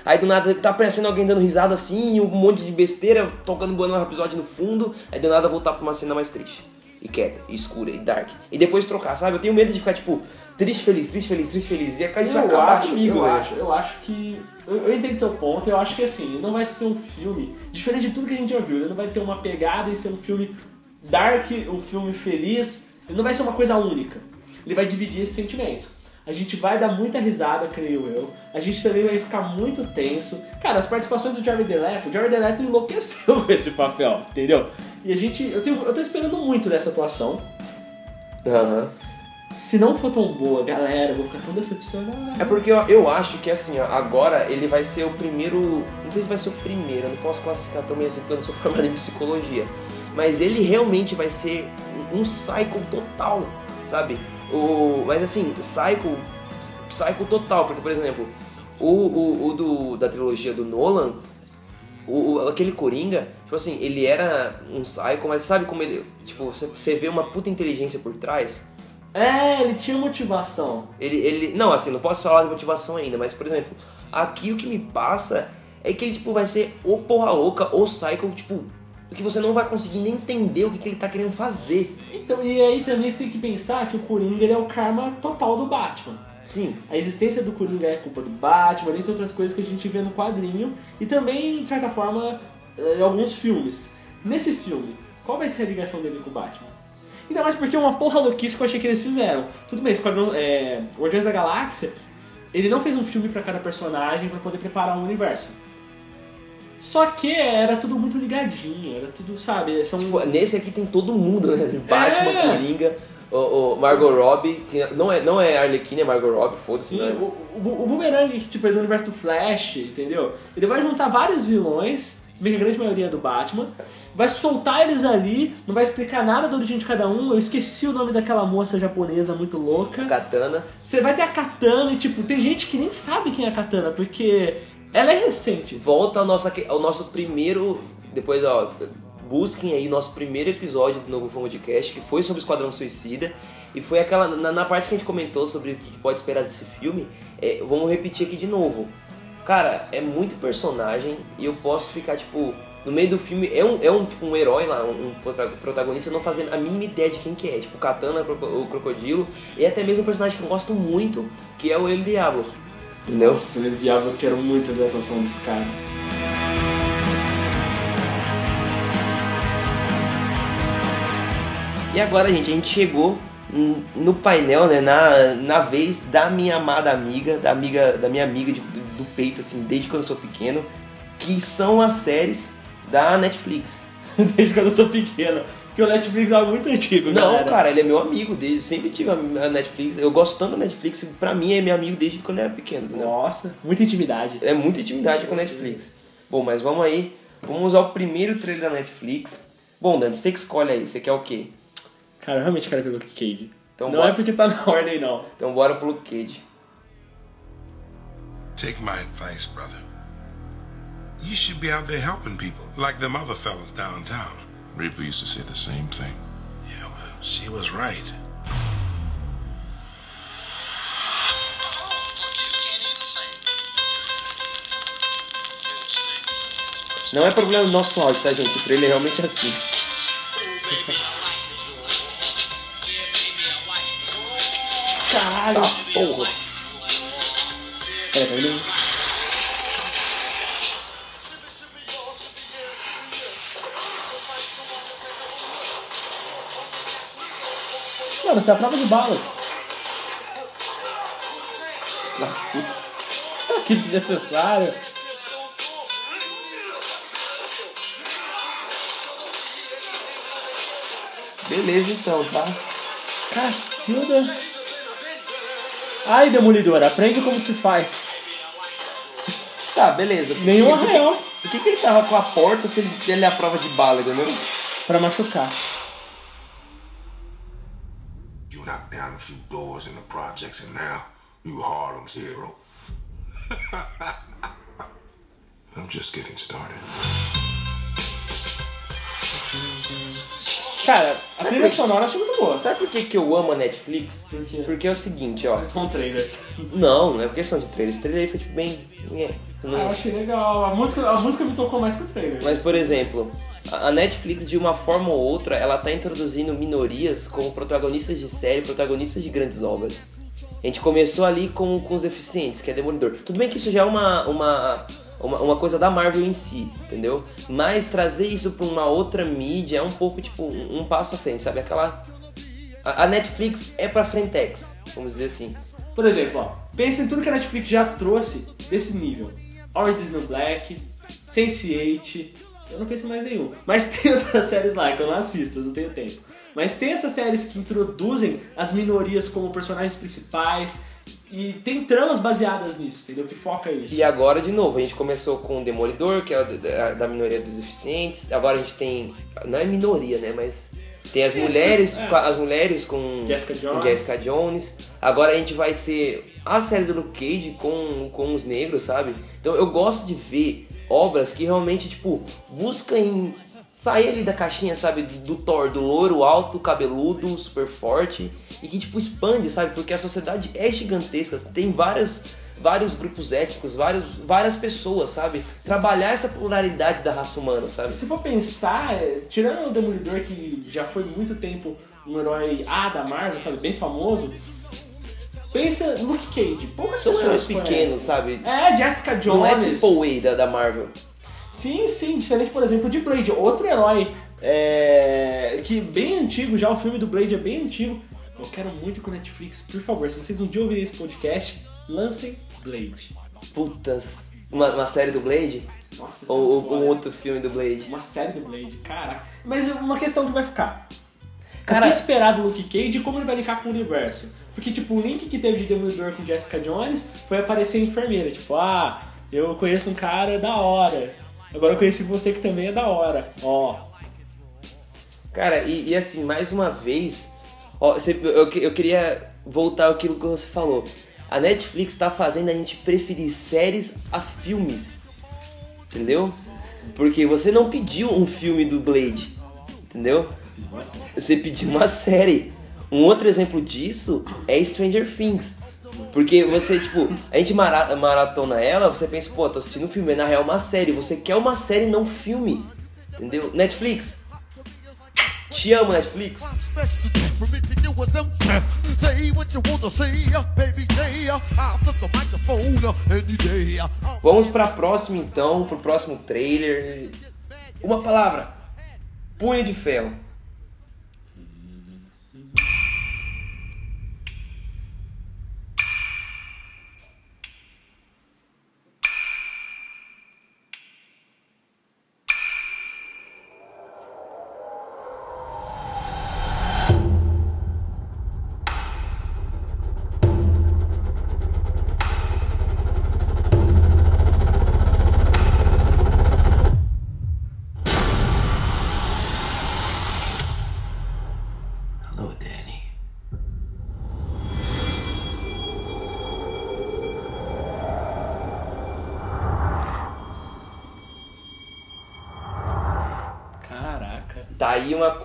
Aí do nada tá aparecendo alguém dando risada assim, um monte de besteira, tocando Bono episódio no fundo, aí do nada voltar pra uma cena mais triste. E quieta, e escura, e dark. E depois trocar, sabe? Eu tenho medo de ficar, tipo, triste, feliz, triste, feliz, triste, feliz. E isso vai acabar acho, comigo, eu velho. acho, eu acho que. Eu, eu entendo seu ponto, eu acho que assim, não vai ser um filme. Diferente de tudo que a gente já viu, ele não vai ter uma pegada e ser um filme dark, um filme feliz. Ele não vai ser uma coisa única. Ele vai dividir esses sentimentos. A gente vai dar muita risada, creio eu. A gente também vai ficar muito tenso. Cara, as participações do Jared Leto, o Jared Leto enlouqueceu com esse papel, entendeu? E a gente. Eu, tenho, eu tô esperando muito dessa atuação. Aham. Se não for tão boa, galera, eu vou ficar tão decepcionado. É porque eu, eu acho que assim, ó, agora ele vai ser o primeiro. Não sei se vai ser o primeiro, eu não posso classificar também assim porque eu não sou formado em psicologia. Mas ele realmente vai ser um, um cycle total, sabe? O, mas assim, cycle. Cycle total, porque por exemplo, o, o, o do, da trilogia do Nolan, o, o- aquele Coringa, tipo assim, ele era um cycle, mas sabe como ele. Tipo, você, você vê uma puta inteligência por trás? É, ele tinha motivação. Ele, ele. Não, assim, não posso falar de motivação ainda, mas, por exemplo, aqui o que me passa é que ele, tipo, vai ser ou porra louca ou cycle, tipo, que você não vai conseguir nem entender o que, que ele tá querendo fazer. Então, e aí também você tem que pensar que o Coringa é o karma total do Batman. Sim. A existência do Coringa é culpa do Batman, dentre outras coisas que a gente vê no quadrinho e também, de certa forma, eh, em alguns filmes. Nesse filme, qual vai ser a ligação dele com o Batman? Ainda mais porque é uma porra louquice que eu achei que eles fizeram. Tudo bem, Esquadrão, é, Guardiões da Galáxia, ele não fez um filme pra cada personagem pra poder preparar um universo. Só que era tudo muito ligadinho, era tudo, sabe? São... Tipo, nesse aqui tem todo mundo, né? Batman, É. Coringa, o, o Margot Robbie, que não é, não é Arlequina, é Margot Robbie, foda-se, né? o, o, o Boomerang, tipo, é do universo do Flash, entendeu? Ele vai juntar vários vilões, se bem que a grande maioria é do Batman, vai soltar eles ali, não vai explicar nada da origem de cada um. Eu esqueci o nome daquela moça japonesa muito louca. Katana. Você vai ter a Katana e, tipo, tem gente que nem sabe quem é a Katana, porque ela é recente. Volta ao nosso, ao nosso primeiro. Depois, ó, busquem aí nosso primeiro episódio do Novo Fama de Cast, que foi sobre o Esquadrão Suicida. E foi aquela. Na, na parte que a gente comentou sobre o que pode esperar desse filme, é, vamos repetir aqui de novo. Cara, é muito personagem e eu posso ficar, tipo, no meio do filme, é um, é um tipo um herói lá, um, um prota- protagonista, não fazendo a mínima ideia de quem que é. Tipo, Katana, o Crocodilo, e até mesmo um personagem que eu gosto muito, que é o El Diablo. Entendeu? Nossa, eu eu quero muito ver a atuação desse cara. E agora, gente, a gente chegou no painel, né, na, na vez da minha amada amiga, da amiga da minha amiga de- do, do peito, assim, desde quando eu sou pequeno, que são as séries da Netflix. Desde quando eu sou pequeno. Porque o Netflix é algo muito antigo, Não, galera. cara, ele é meu amigo, desde, sempre tive a Netflix, eu gosto tanto da Netflix, pra mim é meu amigo desde quando eu era pequeno, entendeu? Nossa, muita intimidade. É muita intimidade com a Netflix. Bom, mas vamos aí. Vamos usar o primeiro trailer da Netflix. Bom, Dante, você que escolhe aí. Você quer o quê? Cara, eu realmente quero ver Luke Cage. Então não bora- é porque tá na ordem, não. Então bora pro Luke Cage. Take my advice, brother. You should be out there helping people, like them other fellas downtown. Ripley used to say the same thing. Yeah, well, she was right. Não é problema do nosso áudio, tá, gente? O trailer é realmente assim. Caralho! Tá, porra. Peraí, tá vendo? Mano, você é a prova de balas. Que desnecessário. Beleza então, tá? Cacilda. Ai, Demolidor, aprende como se faz. Tá, beleza. Nenhum arranhão. Por que, que ele tava com a porta se ele, ele é a prova de bala, entendeu? Pra machucar. You knocked down a few doors in the projects, and now you Harlem's hero. I'm just getting started. Cara, a trilha sonora eu achei muito boa. Sabe por que, que eu amo a Netflix? Por quê? Porque é o seguinte, ó. Com trailers. Não, não é questão de trailer. Esse trailer aí foi tipo bem. É, não- Ah, eu achei legal. A música, a música me tocou mais que o trailer. Mas, por exemplo, a Netflix, de uma forma ou outra, ela tá introduzindo minorias como protagonistas de série, protagonistas de grandes obras. A gente começou ali com, com os deficientes, que é Demolidor. Tudo bem que isso já é uma, uma, uma, uma coisa da Marvel em si, entendeu? Mas trazer isso pra uma outra mídia é um pouco, tipo, um, um passo à frente, sabe? Aquela... A, a Netflix é pra frentex, vamos dizer assim. Por exemplo, ó, pensa em tudo que a Netflix já trouxe desse nível. Orange is Black, Sense8, eu não em mais nenhum. Mas tem outras séries lá que eu não assisto, eu não tenho tempo. Mas tem essas séries que introduzem as minorias como personagens principais e tem tramas baseadas nisso, entendeu? Que foca isso. E agora, de novo, a gente começou com o Demolidor, que é da, da minoria dos deficientes. Agora a gente tem. Não é minoria, né? Mas tem as Isso, mulheres, é. as mulheres com Jessica Jones. com Jessica Jones. Agora a gente vai ter a série do Luke Cage com, com os negros, sabe? Então eu gosto de ver obras que realmente, tipo, buscam sair ali da caixinha, sabe? Do Thor, do louro alto, cabeludo, super forte. E que, tipo, expande, sabe? Porque a sociedade é gigantesca. Tem várias vários grupos étnicos, vários, várias pessoas, sabe? Trabalhar essa pluralidade da raça humana, sabe? Se for pensar, é, tirando o Demolidor, que já foi muito tempo um herói A da Marvel, sabe, bem famoso, pensa no Luke Cage. Poucas São heróis pequenos, sabe? É, Jessica Jones. Não é triple A da, da Marvel. Sim, sim, diferente, por exemplo, de Blade, outro herói é, que bem antigo, já o filme do Blade é bem antigo. Eu quero muito o Netflix, por favor, se vocês um dia ouvirem esse podcast, lancem Blade. Putas. Uma, uma série do Blade? Nossa, Ou, ou é um outro filme do Blade? Uma série do Blade, caraca. Mas uma questão que vai ficar. Cara- o que esperar do Luke Cage e como ele vai linkar com o universo? Porque, tipo, o link que teve de Demolidor com Jessica Jones foi aparecer enfermeira. Tipo, ah, eu conheço um cara da hora. Agora eu conheci você que também é da hora. Ó. Cara, e, e assim, mais uma vez, ó, você- eu, eu queria voltar àquilo que você falou. A Netflix tá fazendo a gente preferir séries a filmes. Entendeu? Porque você não pediu um filme do Blade. Entendeu? Você pediu uma série. Um outro exemplo disso é Stranger Things. Porque você, tipo, a gente mara- maratona ela, você pensa, pô, tô assistindo um filme, é na real uma série. Você quer uma série, não filme. Entendeu? Netflix, te amo, Netflix. Vamos pra próxima então, pro próximo trailer. Uma palavra. Punho de ferro.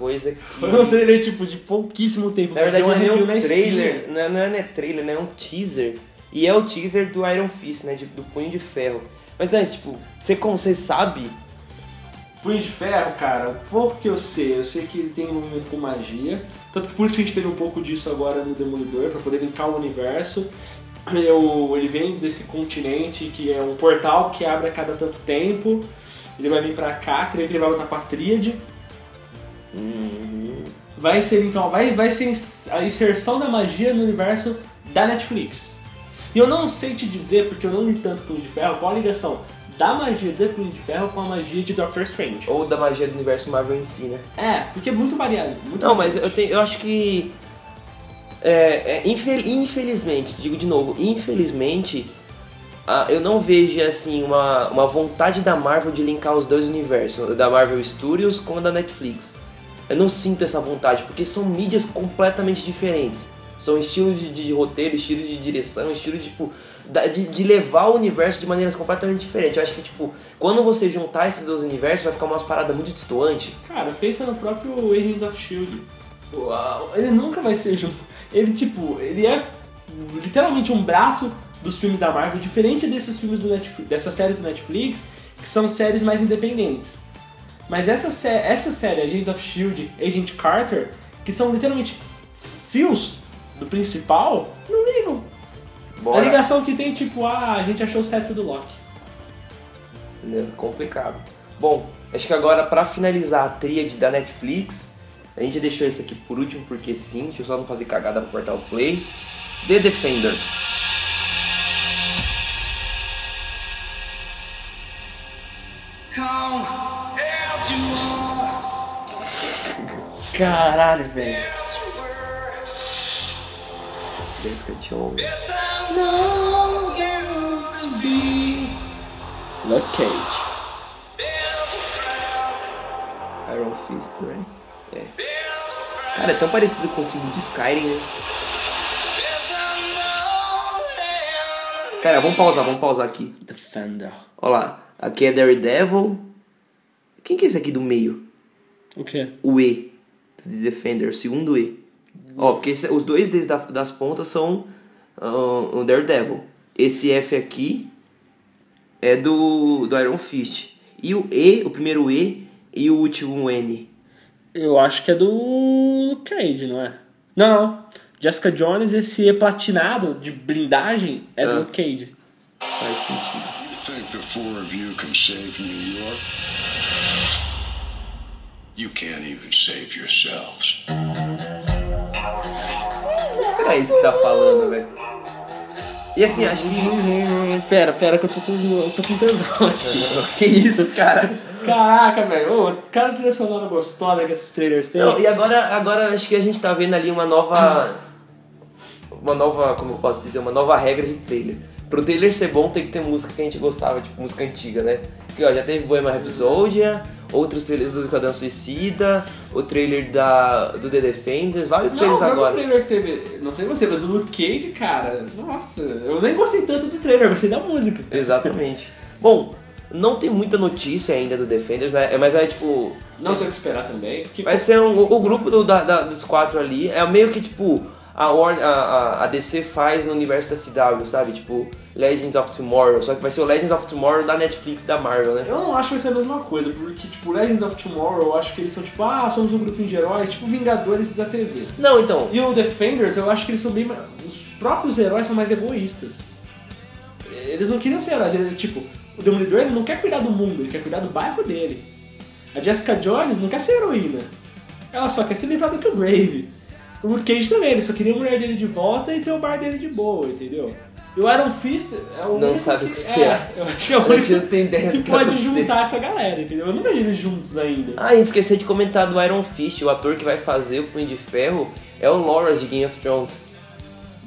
Coisa que. Foi um trailer, tipo, de pouquíssimo tempo. Na verdade, não é um um trailer, não é, não é nem trailer, né? É um teaser. E é o teaser do Iron Fist, né? do Punho de Ferro. Mas, Dante, tipo, você, como você sabe, Punho de Ferro, cara, pouco que eu sei, eu sei que ele tem envolvimento com magia. Tanto que por isso que a gente teve um pouco disso agora no Demolidor, pra poder linkar o universo. Eu- ele vem desse continente que é um portal que abre a cada tanto tempo. Ele vai vir pra cá, creio que ele vai lutar com a Tríade. Vai ser então, vai, vai ser a inserção da magia no universo da Netflix. E eu não sei te dizer, porque eu não li tanto Punho de Ferro, qual a ligação da magia de Punho de Ferro com a magia de Doctor Strange. ou da magia do universo Marvel em si, né? É, porque é muito variado. Muito Não, mas eu, tenho, eu acho que. É, é, infel- infelizmente, digo de novo, infelizmente, eu não vejo assim uma, uma vontade da Marvel de linkar os dois universos, da Marvel Studios com a da Netflix. Eu não sinto essa vontade, porque são mídias completamente diferentes. São estilos de, de roteiro, estilos de direção, estilos tipo, de, de levar o universo de maneiras completamente diferentes. Eu acho que, tipo, quando você juntar esses dois universos, vai ficar umas paradas muito distantes. Cara, pensa no próprio Agents of Shield. Uau, Ele nunca vai ser junto. Ele, tipo, ele é literalmente um braço dos filmes da Marvel, diferente desses filmes do Netflix, dessa série do Netflix, que são séries mais independentes. Mas essa, sé essa série, Agents of Shield, Agent Carter, que são literalmente fios do principal, não ligam. A Bora. ligação que tem, tipo, ah, a gente achou o cetro do Loki. Entendeu? Complicado. Bom, acho que agora pra finalizar a tríade da Netflix, a gente deixou esse aqui por último porque sim, deixa eu só não fazer cagada pra cortar o play. The Defenders. Caralho, velho. Jessica Jones. Luke Cage. Iron Fist, né? É. Cara, é tão parecido com o símbolo de Skyrim, né? Pera, vamos pausar, vamos pausar aqui. Defender. Olha lá, aqui é Daredevil. Quem que é esse aqui do meio? O quê? O E. The Defender, o segundo E. Ó, porque esse- os dois desde da- das pontas são ah, o Daredevil. Esse F aqui é do, do Iron Fist. E o E, o primeiro E e o último N. Eu acho que é do Cage, não é? Não, não. Jessica Jones, esse E platinado de blindagem é do Ah. Luke Cage. Faz sentido. You think the four of you can save New York? You can't even save yourselves. O que será isso que tá falando, velho? E assim, acho que. Pera, pera, que eu tô com, eu tô com tesão. que isso, cara? Caraca, velho. Ô, cada trilha sonora gostosa que esses trailers têm. Não, e agora, agora acho que a gente tá vendo ali uma nova. Uma nova, como eu posso dizer, uma nova regra de trailer. Pro trailer ser bom tem que ter música que a gente gostava, tipo música antiga, né? Porque ó, já teve Bohemian Rhapsody, outros trailers do Esquadrão Suicida, o trailer da, do The Defenders, vários Não, trailers o agora. trailer que teve, não sei você, mas do Luke Cage, cara, nossa, eu nem gostei tanto do trailer, eu gostei da música. Exatamente. Bom, não tem muita notícia ainda do Defenders, né? Mas é tipo. Não sei o que esperar também. porque- Vai ser um, o grupo do- da- da- dos quatro ali. É meio que tipo. A, Warner, a, a- DC faz no universo da CW, sabe? Tipo, Legends of Tomorrow. Só que vai ser o Legends of Tomorrow da Netflix da Marvel, né? Eu não acho que vai ser a mesma coisa, porque, tipo, Legends of Tomorrow, eu acho que eles são, tipo, ah, somos um grupinho de heróis, tipo Vingadores da TV. Não, então. E o Defenders, eu acho que eles são bem. mais- Os próprios heróis são mais egoístas. Eles não queriam ser heróis, ele, tipo, o Demolidor ele não quer cuidar do mundo, ele quer cuidar do bairro dele. A Jessica Jones não quer ser heroína. Ela só quer se livrar do Killgrave. O Luke Cage também, ele só queria a mulher dele de volta e ter o bar dele de boa, entendeu? E o Iron Fist é o Não sabe o que esperar. É, eu acho que é o único que pode juntar essa galera, entendeu? Eu não vejo eles juntos ainda. Ah, a gente esqueceu de comentar do Iron Fist. O ator que vai fazer o Punho de Ferro é o Loras de Game of Thrones.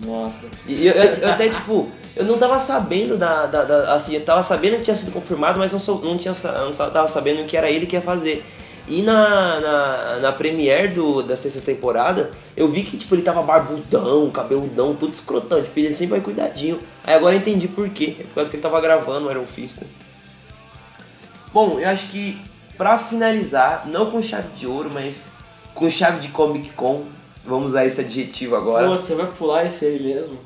Nossa. E eu, eu- eu até, tipo, eu não tava sabendo da, da- da- Assim, eu tava sabendo que tinha sido confirmado, mas não, sou, não, tinha, não tava sabendo que era ele que ia fazer. E na, na, na premiere do, da sexta temporada, eu vi que tipo, ele tava barbudão, cabeludão, todo escrotão. Tipo, ele sempre vai cuidadinho. Aí agora eu entendi por quê. É por causa que ele tava gravando o Iron Fist. né? Bom, eu acho que pra finalizar, não com chave de ouro, mas com chave de Comic Con, vamos usar esse adjetivo agora. Pô, você vai pular esse aí mesmo?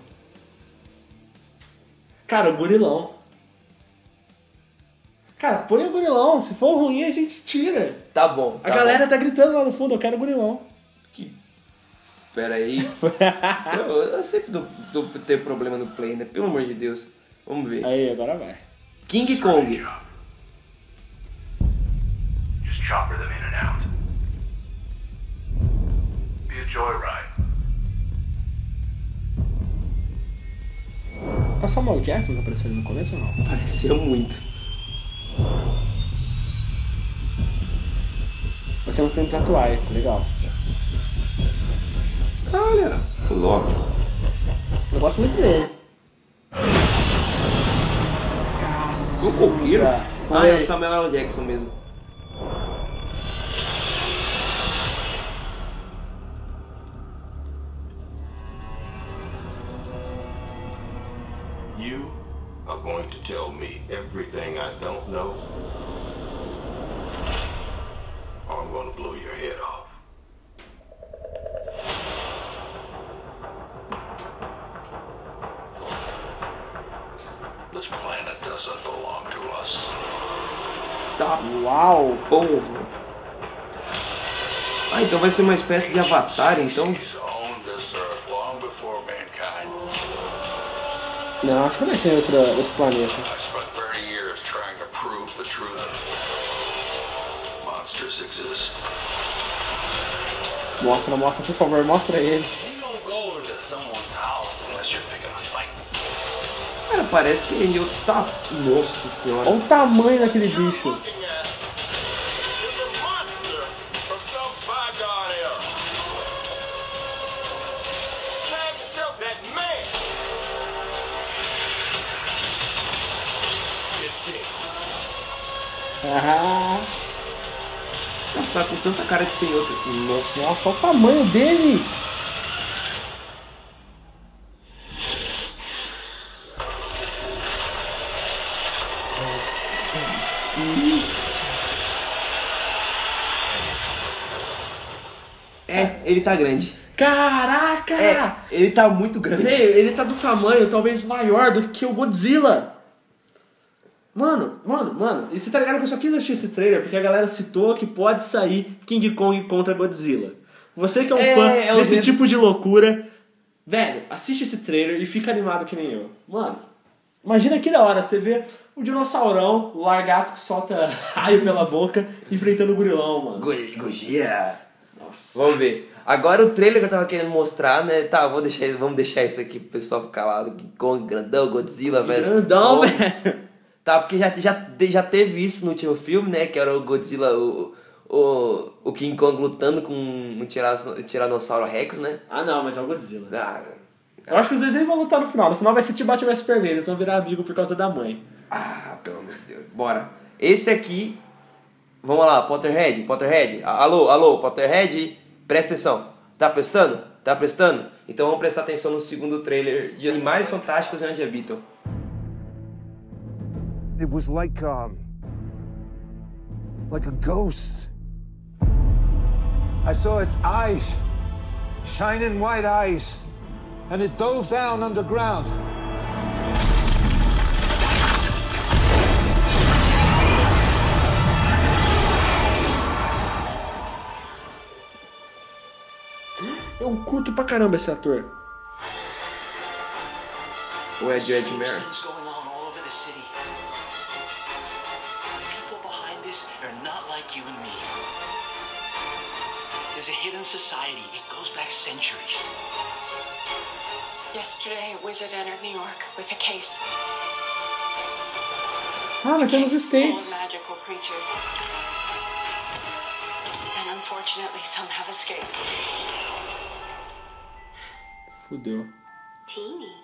Cara, o gurilão. Cara, põe o gurilão. Se for ruim, a gente tira. Tá bom. A tá galera bom. tá gritando lá no fundo, eu quero o gurilão. Pera aí. eu, eu sempre dou, dou ter problema no play, né? Pelo amor de Deus. Vamos ver. Aí, agora vai. King Kong. Just chopper them in and out. Be a joyride. O Samuel Jackson que apareceu ali no começo ou não? Pareceu muito. Vai ser uns tempos atuais, legal. Olha, o Loki. Eu gosto muito dele. O coqueiro? Ah, é o Samuel L. Jackson mesmo. Going to tell me everything I don't know, or I'm going to blow your head off. This planet doesn't belong to us. Tá. Uau! Porra. Ah, então vai ser uma espécie de avatar, então? Não, acho que vai ser outra, outro planeta. I spent 30 years trying to prove the truth. Monsters exist. Mostra, mostra, por favor, mostra ele. Cara, parece que ele tá. Nossa senhora. Olha o tamanho daquele bicho. Cara de senhor. Nossa. nossa, olha o tamanho dele. É, ele tá grande. Caraca! É, ele tá muito grande. Velho, ele tá do tamanho talvez maior do que o Godzilla. Mano, mano, mano, e você tá ligado que eu só quis assistir esse trailer porque a galera citou que pode sair King Kong contra Godzilla. Você que é um É, fã é desse mesmo- tipo de loucura, velho, assiste esse trailer e fica animado que nem eu. Mano, imagina que da hora você vê o dinossaurão, o largato que solta raio pela boca, enfrentando o gorilão, mano. Go- Gojira. Nossa. Vamos ver. Agora o trailer que eu tava querendo mostrar, né? Tá, vou deixar, vamos deixar isso aqui pro pessoal ficar lá. King Kong, grandão, Godzilla, velho. Grandão, velho. Tá, porque já, já, já teve isso no último filme, né? Que era o Godzilla, o, o, o King Kong lutando com um tirano- Tiranossauro Rex, né? Ah não, mas é o Godzilla. Ah, Eu acho que os dois nem vão lutar no final. No final vai ser tipo Batman vs Superman, eles vão virar amigo por causa da mãe. ah, pelo amor de Deus. Bora. Esse aqui. Vamos lá, Potterhead, Potterhead. Alô, alô, Potterhead. Presta atenção. Tá prestando? Tá prestando? Então vamos prestar atenção no segundo trailer de Animais Fantásticos e Onde Habitam. It was like um like a ghost. I saw its eyes, shining white eyes, and it dove down underground. Eu curto pra caramba esse ator. Ou é de Ed Mer? Behind this are not like you and me. There's a hidden society. It goes back centuries. Yesterday, a wizard entered New York with a case Ah, vai ser nos full States. of magical creatures. And unfortunately, some have escaped. Fudeu. Teeny,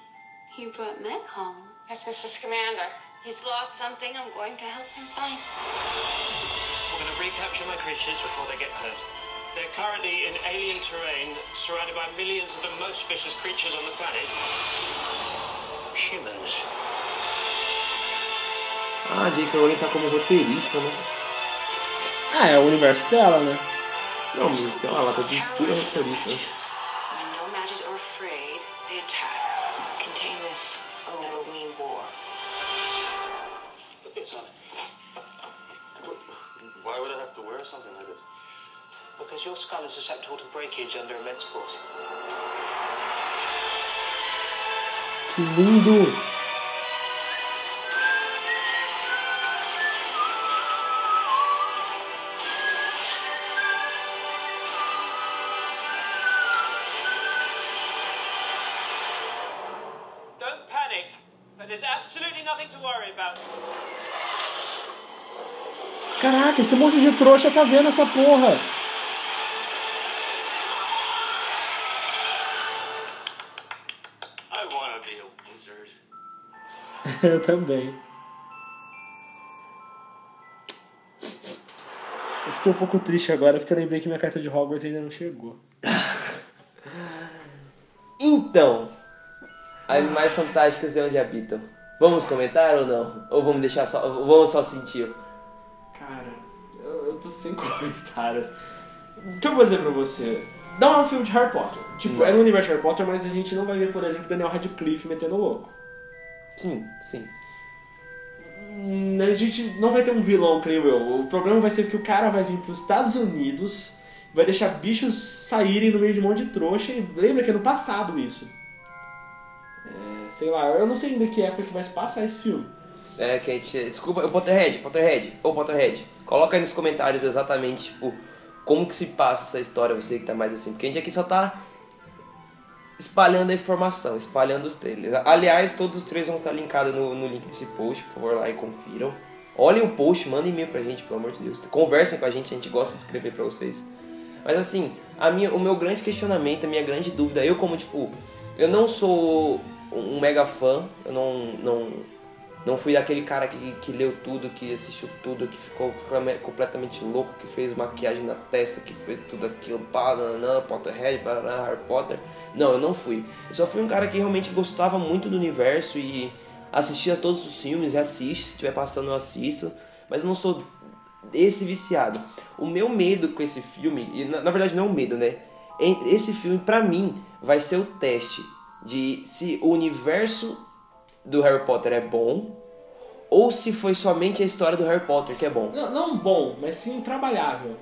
you brought Meg home. That's Mrs. Scamander. He's lost something. I'm going to help him find. We're going to recapture my creatures before they get hurt. They're currently in alien terrain, surrounded by millions of the most vicious creatures on the planet. Humans. Ah, J.K. Rowling tá como roteirista, né? Ah, é o universo dela, né? Não, mas sei lá, ela tá de pura roteirista. When no magics are afraid, Why would I have to wear something like this? Because your skull is susceptible to breakage under immense force. Que lindo! Don't panic, but there's absolutely nothing to worry about. Caraca, esse monte de trouxa tá vendo essa porra! Eu também. Eu fiquei um pouco triste agora porque eu lembrei que minha carta de Hogwarts ainda não chegou. Então, animais fantásticos é onde habitam. Vamos comentar ou não? Ou vamos deixar só. ou Vamos só sentir? Tô sem comentários. O que eu vou dizer pra você? Não é um filme de Harry Potter. Tipo, Não. é no universo de Harry Potter, mas a gente não vai ver, por exemplo, Daniel Radcliffe metendo louco. Sim, sim. Hum, A gente não vai ter um vilão, creio eu. O problema vai ser que o cara vai vir pros Estados Unidos, vai deixar bichos saírem no meio de um monte de trouxa. E lembra que é no passado isso. É, sei lá, eu não sei ainda que época que vai se passar esse filme. É, que a gente. Desculpa, o Potterhead, Potterhead, ô Potterhead, coloca aí nos comentários exatamente, tipo, como que se passa essa história, você que tá mais assim, porque a gente aqui só tá espalhando a informação, espalhando os trailers. Aliás, todos os trailers vão estar linkados no, no link desse post, por favor, lá e confiram. Olhem o post, mandem e-mail pra gente, pelo amor de Deus. Conversem com a gente, a gente gosta de escrever pra vocês. Mas assim, a minha, o meu grande questionamento, a minha grande dúvida, eu como tipo, eu não sou um mega fã, eu não, não, não fui daquele cara que, que leu tudo, que assistiu tudo, que ficou completamente louco, que fez maquiagem na testa, que fez tudo aquilo, pá, nananã, Potterhead, barará, Harry Potter. Não, eu não fui. Eu só fui um cara que realmente gostava muito do universo e assistia todos os filmes, assiste, se estiver passando eu assisto, mas eu não sou esse viciado. O meu medo com esse filme, e na, na verdade não é um medo, né? Esse filme, pra mim, vai ser o teste de se o universo do Harry Potter é bom ou se foi somente a história do Harry Potter que é bom. Não, não bom, mas sim trabalhável.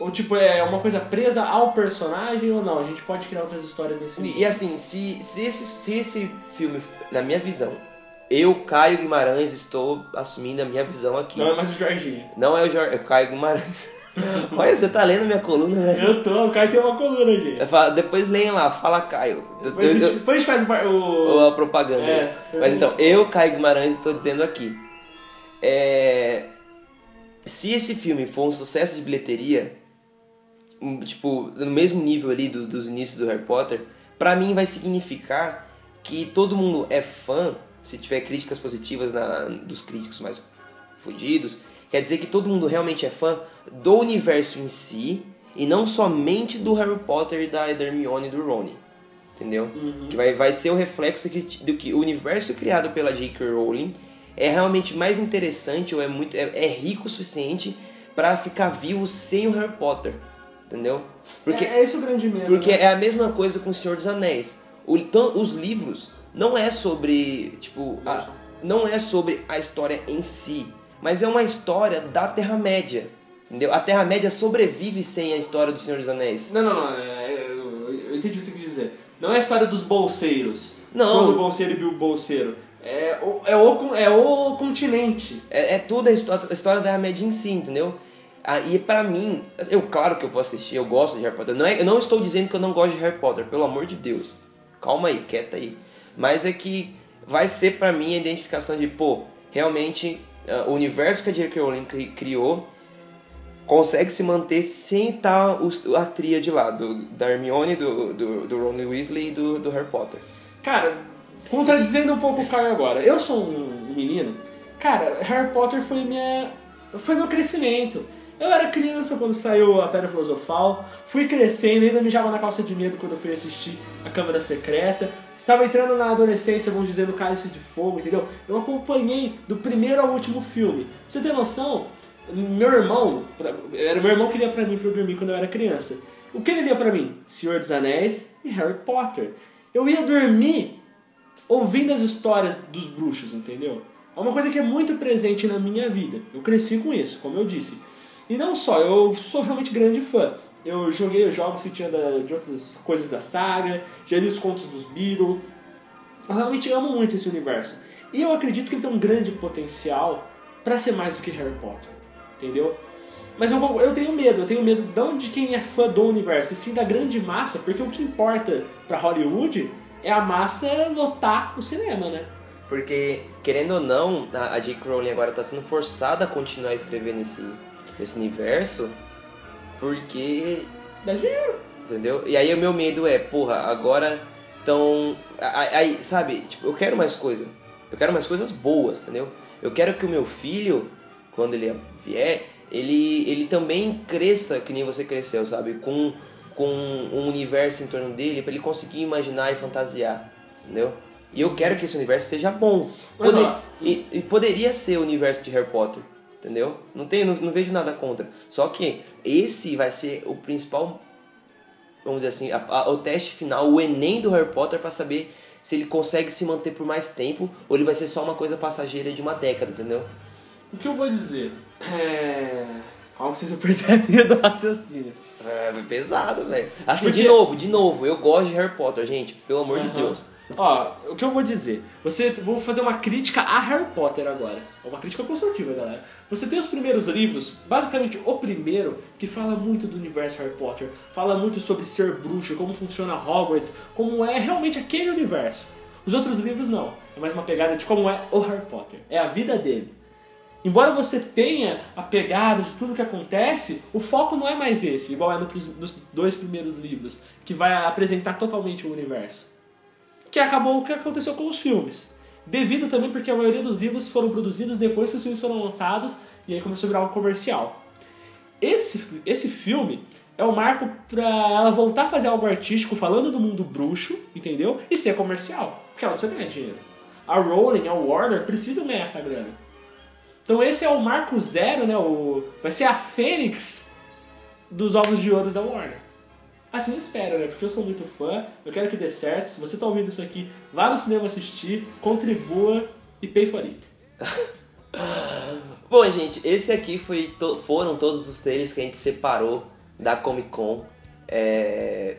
Ou tipo, é uma coisa presa ao personagem ou não? A gente pode criar outras histórias nesse E, e assim, se, se, esse, se esse filme, na minha visão, eu, Caio Guimarães, estou assumindo a minha visão aqui. Não é mais o Jorginho. Não é o, Jor- é o Caio Guimarães. Olha, você tá lendo minha coluna, né? Eu tô, o Caio tem uma coluna, gente. Fala- Depois leiam lá, fala Caio. Eu- Depois a gente, eu- depois a gente faz o ou a propaganda. É? Mas então, eu, Caio Guimarães, estou dizendo aqui. É, Se esse filme for um sucesso de bilheteria, tipo, no mesmo nível ali do- dos inícios do Harry Potter, pra mim vai significar que todo mundo é fã, se tiver críticas positivas na- dos críticos mais fudidos, quer dizer que todo mundo realmente é fã do universo em si e não somente do Harry Potter e da Hermione e do Rony. Entendeu? Que vai, vai ser o reflexo que, do que o universo criado pela J.K. Rowling é realmente mais interessante ou é muito é, é rico o suficiente pra ficar vivo sem o Harry Potter. Entendeu? Porque, é, é esse o grande medo. porque né? é a mesma coisa com o Senhor dos Anéis. O, os livros não é sobre, tipo, a- não é sobre a história em si, mas é uma história da Terra-média. Entendeu? A Terra-média sobrevive sem a história do Senhor dos Anéis. Não, não, não. é- é- eu, entendi o que você quis dizer. Não é a história dos bolseiros. Não. Quando o bolseiro viu o bolseiro. É o, é o, é o continente. É, é toda a história, a história da Terra-média em si, entendeu? Ah, e pra mim, eu claro que eu vou assistir, eu gosto de Harry Potter. Não é, eu não estou dizendo que eu não gosto de Harry Potter, pelo amor de Deus. Calma aí, quieta aí. Mas é que vai ser pra mim a identificação de, pô, realmente o universo que a J.K. Rowling cri- criou consegue se manter sem estar os- a tríade lá, do, da Hermione, do, do, do Ron Weasley e do, do Harry Potter. Cara, contradizendo um pouco o Caio agora. Eu sou um menino. Cara, Harry Potter foi minha. Foi meu crescimento. Eu era criança quando saiu a Pedra Filosofal, fui crescendo, ainda mijava na calça de medo quando eu fui assistir a Câmara Secreta. Estava entrando na adolescência, vamos dizer, no Cálice de Fogo, entendeu? Eu acompanhei do primeiro ao último filme. Pra você ter noção, Meu irmão, era meu irmão que lia pra mim pra eu dormir quando eu era criança. O que ele lia pra mim? Senhor dos Anéis e Harry Potter. Eu ia dormir ouvindo as histórias dos bruxos, entendeu? É uma coisa que é muito presente na minha vida. Eu cresci com isso, como eu disse. E não só, eu sou realmente grande fã. Eu joguei os jogos que tinha da- de outras coisas da saga, já li os contos dos Beatles. Eu realmente amo muito esse universo. E eu acredito que ele tem um grande potencial pra ser mais do que Harry Potter. Entendeu? Mas eu, eu tenho medo, eu tenho medo não de quem é fã do universo, e sim da grande massa, porque o que importa pra Hollywood é a massa lotar o cinema, né? Porque, querendo ou não, a, J.K. Rowling agora tá sendo forçada a continuar a escrever nesse, universo, porque... Dá dinheiro. Entendeu? E aí o meu medo é, porra, agora estão... Aí, sabe, tipo, eu quero mais coisa. Eu quero mais coisas boas, entendeu? Eu quero que o meu filho, quando ele vier, ele, ele também cresça que nem você cresceu, sabe? Com, com um universo em torno dele, pra ele conseguir imaginar e fantasiar, entendeu? E eu quero que esse universo seja bom. Poder- e, e poderia ser o universo de Harry Potter, entendeu? Não, tem, não, não vejo nada contra. Só que esse vai ser o principal, vamos dizer assim, a- a- o teste final, o Enem do Harry Potter pra saber se ele consegue se manter por mais tempo ou ele vai ser só uma coisa passageira de uma década, entendeu? O que eu vou dizer? É. Qual que vocês perder a linha do raciocínio? É pesado, velho. Assim, de Porque- novo, de novo, eu gosto de Harry Potter, gente, pelo amor de Aham. Deus. Ó, o que eu vou dizer? Você, vou fazer uma crítica a Harry Potter agora. É uma crítica construtiva, galera. Você tem os primeiros livros, basicamente o primeiro, que fala muito do universo Harry Potter, fala muito sobre ser bruxo, como funciona Hogwarts, como é realmente aquele universo. Os outros livros não. É mais uma pegada de como é o Harry Potter. É a vida dele. Embora você tenha a pegada de tudo que acontece, o foco não é mais esse, igual é no nos dois primeiros livros, que vai apresentar totalmente o universo. Que acabou o que aconteceu com os filmes. Devido também porque a maioria dos livros foram produzidos depois que os filmes foram lançados e aí começou a virar algo comercial. Esse, esse filme é o marco pra ela voltar a fazer algo artístico falando do mundo bruxo, entendeu? E ser comercial, porque ela precisa ganhar dinheiro. A Rowling, a Warner precisam ganhar essa grana. Então esse é o marco zero, né? O, vai ser a fênix dos ovos de ouro da Warner. Assim espero, né? Porque eu sou muito fã, eu quero que dê certo. Se você tá ouvindo isso aqui, vá no cinema assistir, contribua e pay for it. Bom, gente, esse aqui foi to- foram todos os trailers que a gente separou da Comic Con. É,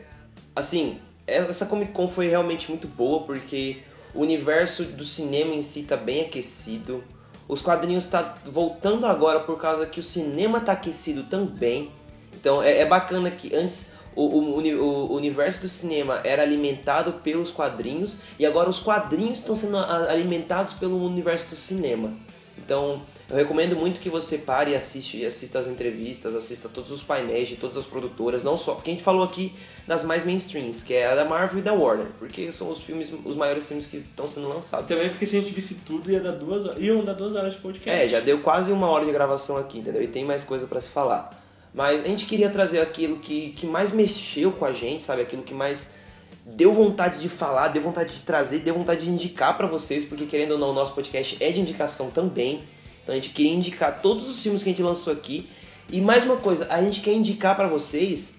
Assim, essa Comic Con foi realmente muito boa porque o universo do cinema em si tá bem aquecido. Os quadrinhos tá voltando agora por causa que o cinema tá aquecido também. Então é, é bacana que antes o, o o universo do cinema era alimentado pelos quadrinhos e agora os quadrinhos estão sendo alimentados pelo universo do cinema. Então eu recomendo muito que você pare e assiste, assista as entrevistas, assista todos os painéis de todas as produtoras, não só porque a gente falou aqui das mais mainstreams, que é a da Marvel e da Warner, porque são os filmes, os maiores filmes que estão sendo lançados. Também porque se a gente visse tudo ia dar duas horas, iam dar duas horas de podcast. É, já deu quase uma hora de gravação aqui, entendeu? E tem mais coisa pra se falar. Mas a gente queria trazer aquilo que, que mais mexeu com a gente, sabe? Aquilo que mais deu vontade de falar, deu vontade de trazer, deu vontade de indicar pra vocês, porque querendo ou não, o nosso podcast é de indicação também. Então a gente queria indicar todos os filmes que a gente lançou aqui. E mais uma coisa, a gente quer indicar pra vocês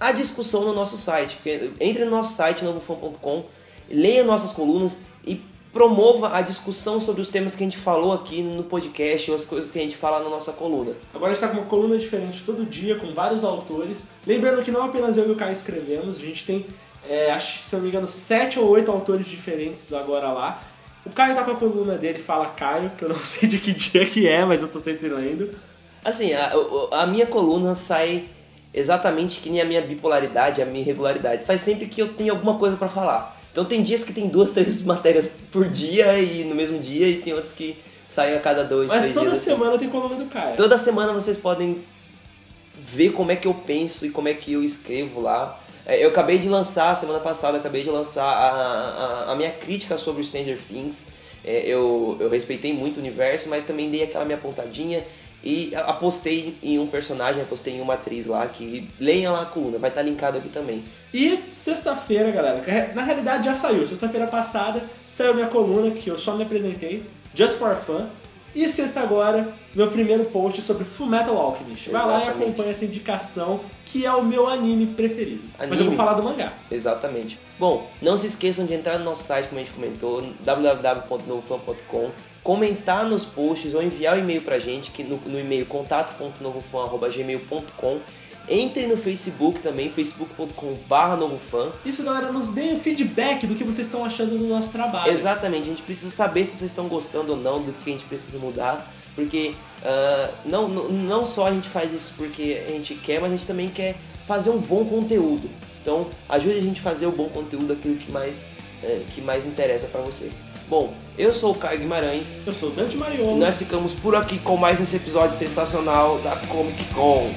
a discussão no nosso site. Porque entre no nosso site, novofan.com, leia nossas colunas e promova a discussão sobre os temas que a gente falou aqui no podcast ou as coisas que a gente fala na nossa coluna. Agora a gente tá com uma coluna diferente todo dia, com vários autores. Lembrando que não apenas eu e o Caio escrevemos, a gente tem, é, acho, se eu não me engano, sete ou oito autores diferentes agora lá. O Caio tá com a coluna dele, Fala Caio, que eu não sei de que dia que é, mas eu tô sempre lendo. Assim, a, a minha coluna sai exatamente que nem a minha bipolaridade, a minha irregularidade. Sai sempre que eu tenho alguma coisa pra falar. Então tem dias que tem duas, três matérias por dia e no mesmo dia, e tem outros que saem a cada dois, Mas três toda dias. assim. semana tem coluna do Caio. Toda semana vocês podem ver como é que eu penso e como é que eu escrevo lá. É, Eu acabei de lançar, semana passada, acabei de lançar a, a, a minha crítica sobre o Stranger Things. É, eu, eu respeitei muito o universo, mas também dei aquela minha pontadinha e apostei em um personagem, apostei em uma atriz lá, que leia lá a coluna, vai estar linkado aqui também. E sexta-feira, galera, na realidade já saiu. Sexta-feira passada saiu minha coluna, que eu só me apresentei, Just for Fun. E sexta agora, meu primeiro post sobre Fullmetal Alchemist. Vai lá e Exatamente. acompanha essa indicação, que é o meu anime preferido. Mas eu vou Anime? falar do mangá. Exatamente. Bom, não se esqueçam de entrar no nosso site, como a gente comentou, www.novofan.com, comentar nos posts ou enviar o e-mail pra gente, que no, no e-mail contato.novofan.gmail.com. Entre no Facebook também, facebook.com.br novofan. Isso, galera, nos deem um feedback do que vocês estão achando do nosso trabalho. Exatamente, a gente precisa saber se vocês estão gostando ou não do que a gente precisa mudar, porque ah, não, não, só a gente faz isso porque a gente quer, mas a gente também quer fazer um bom conteúdo. Então, ajude a gente a fazer o bom conteúdo, aquilo que mais, eh, que mais interessa pra você. Bom, eu sou o Caio Guimarães. Eu sou o Dante E Mariolo. nós ficamos por aqui com mais esse episódio sensacional da Comic Con.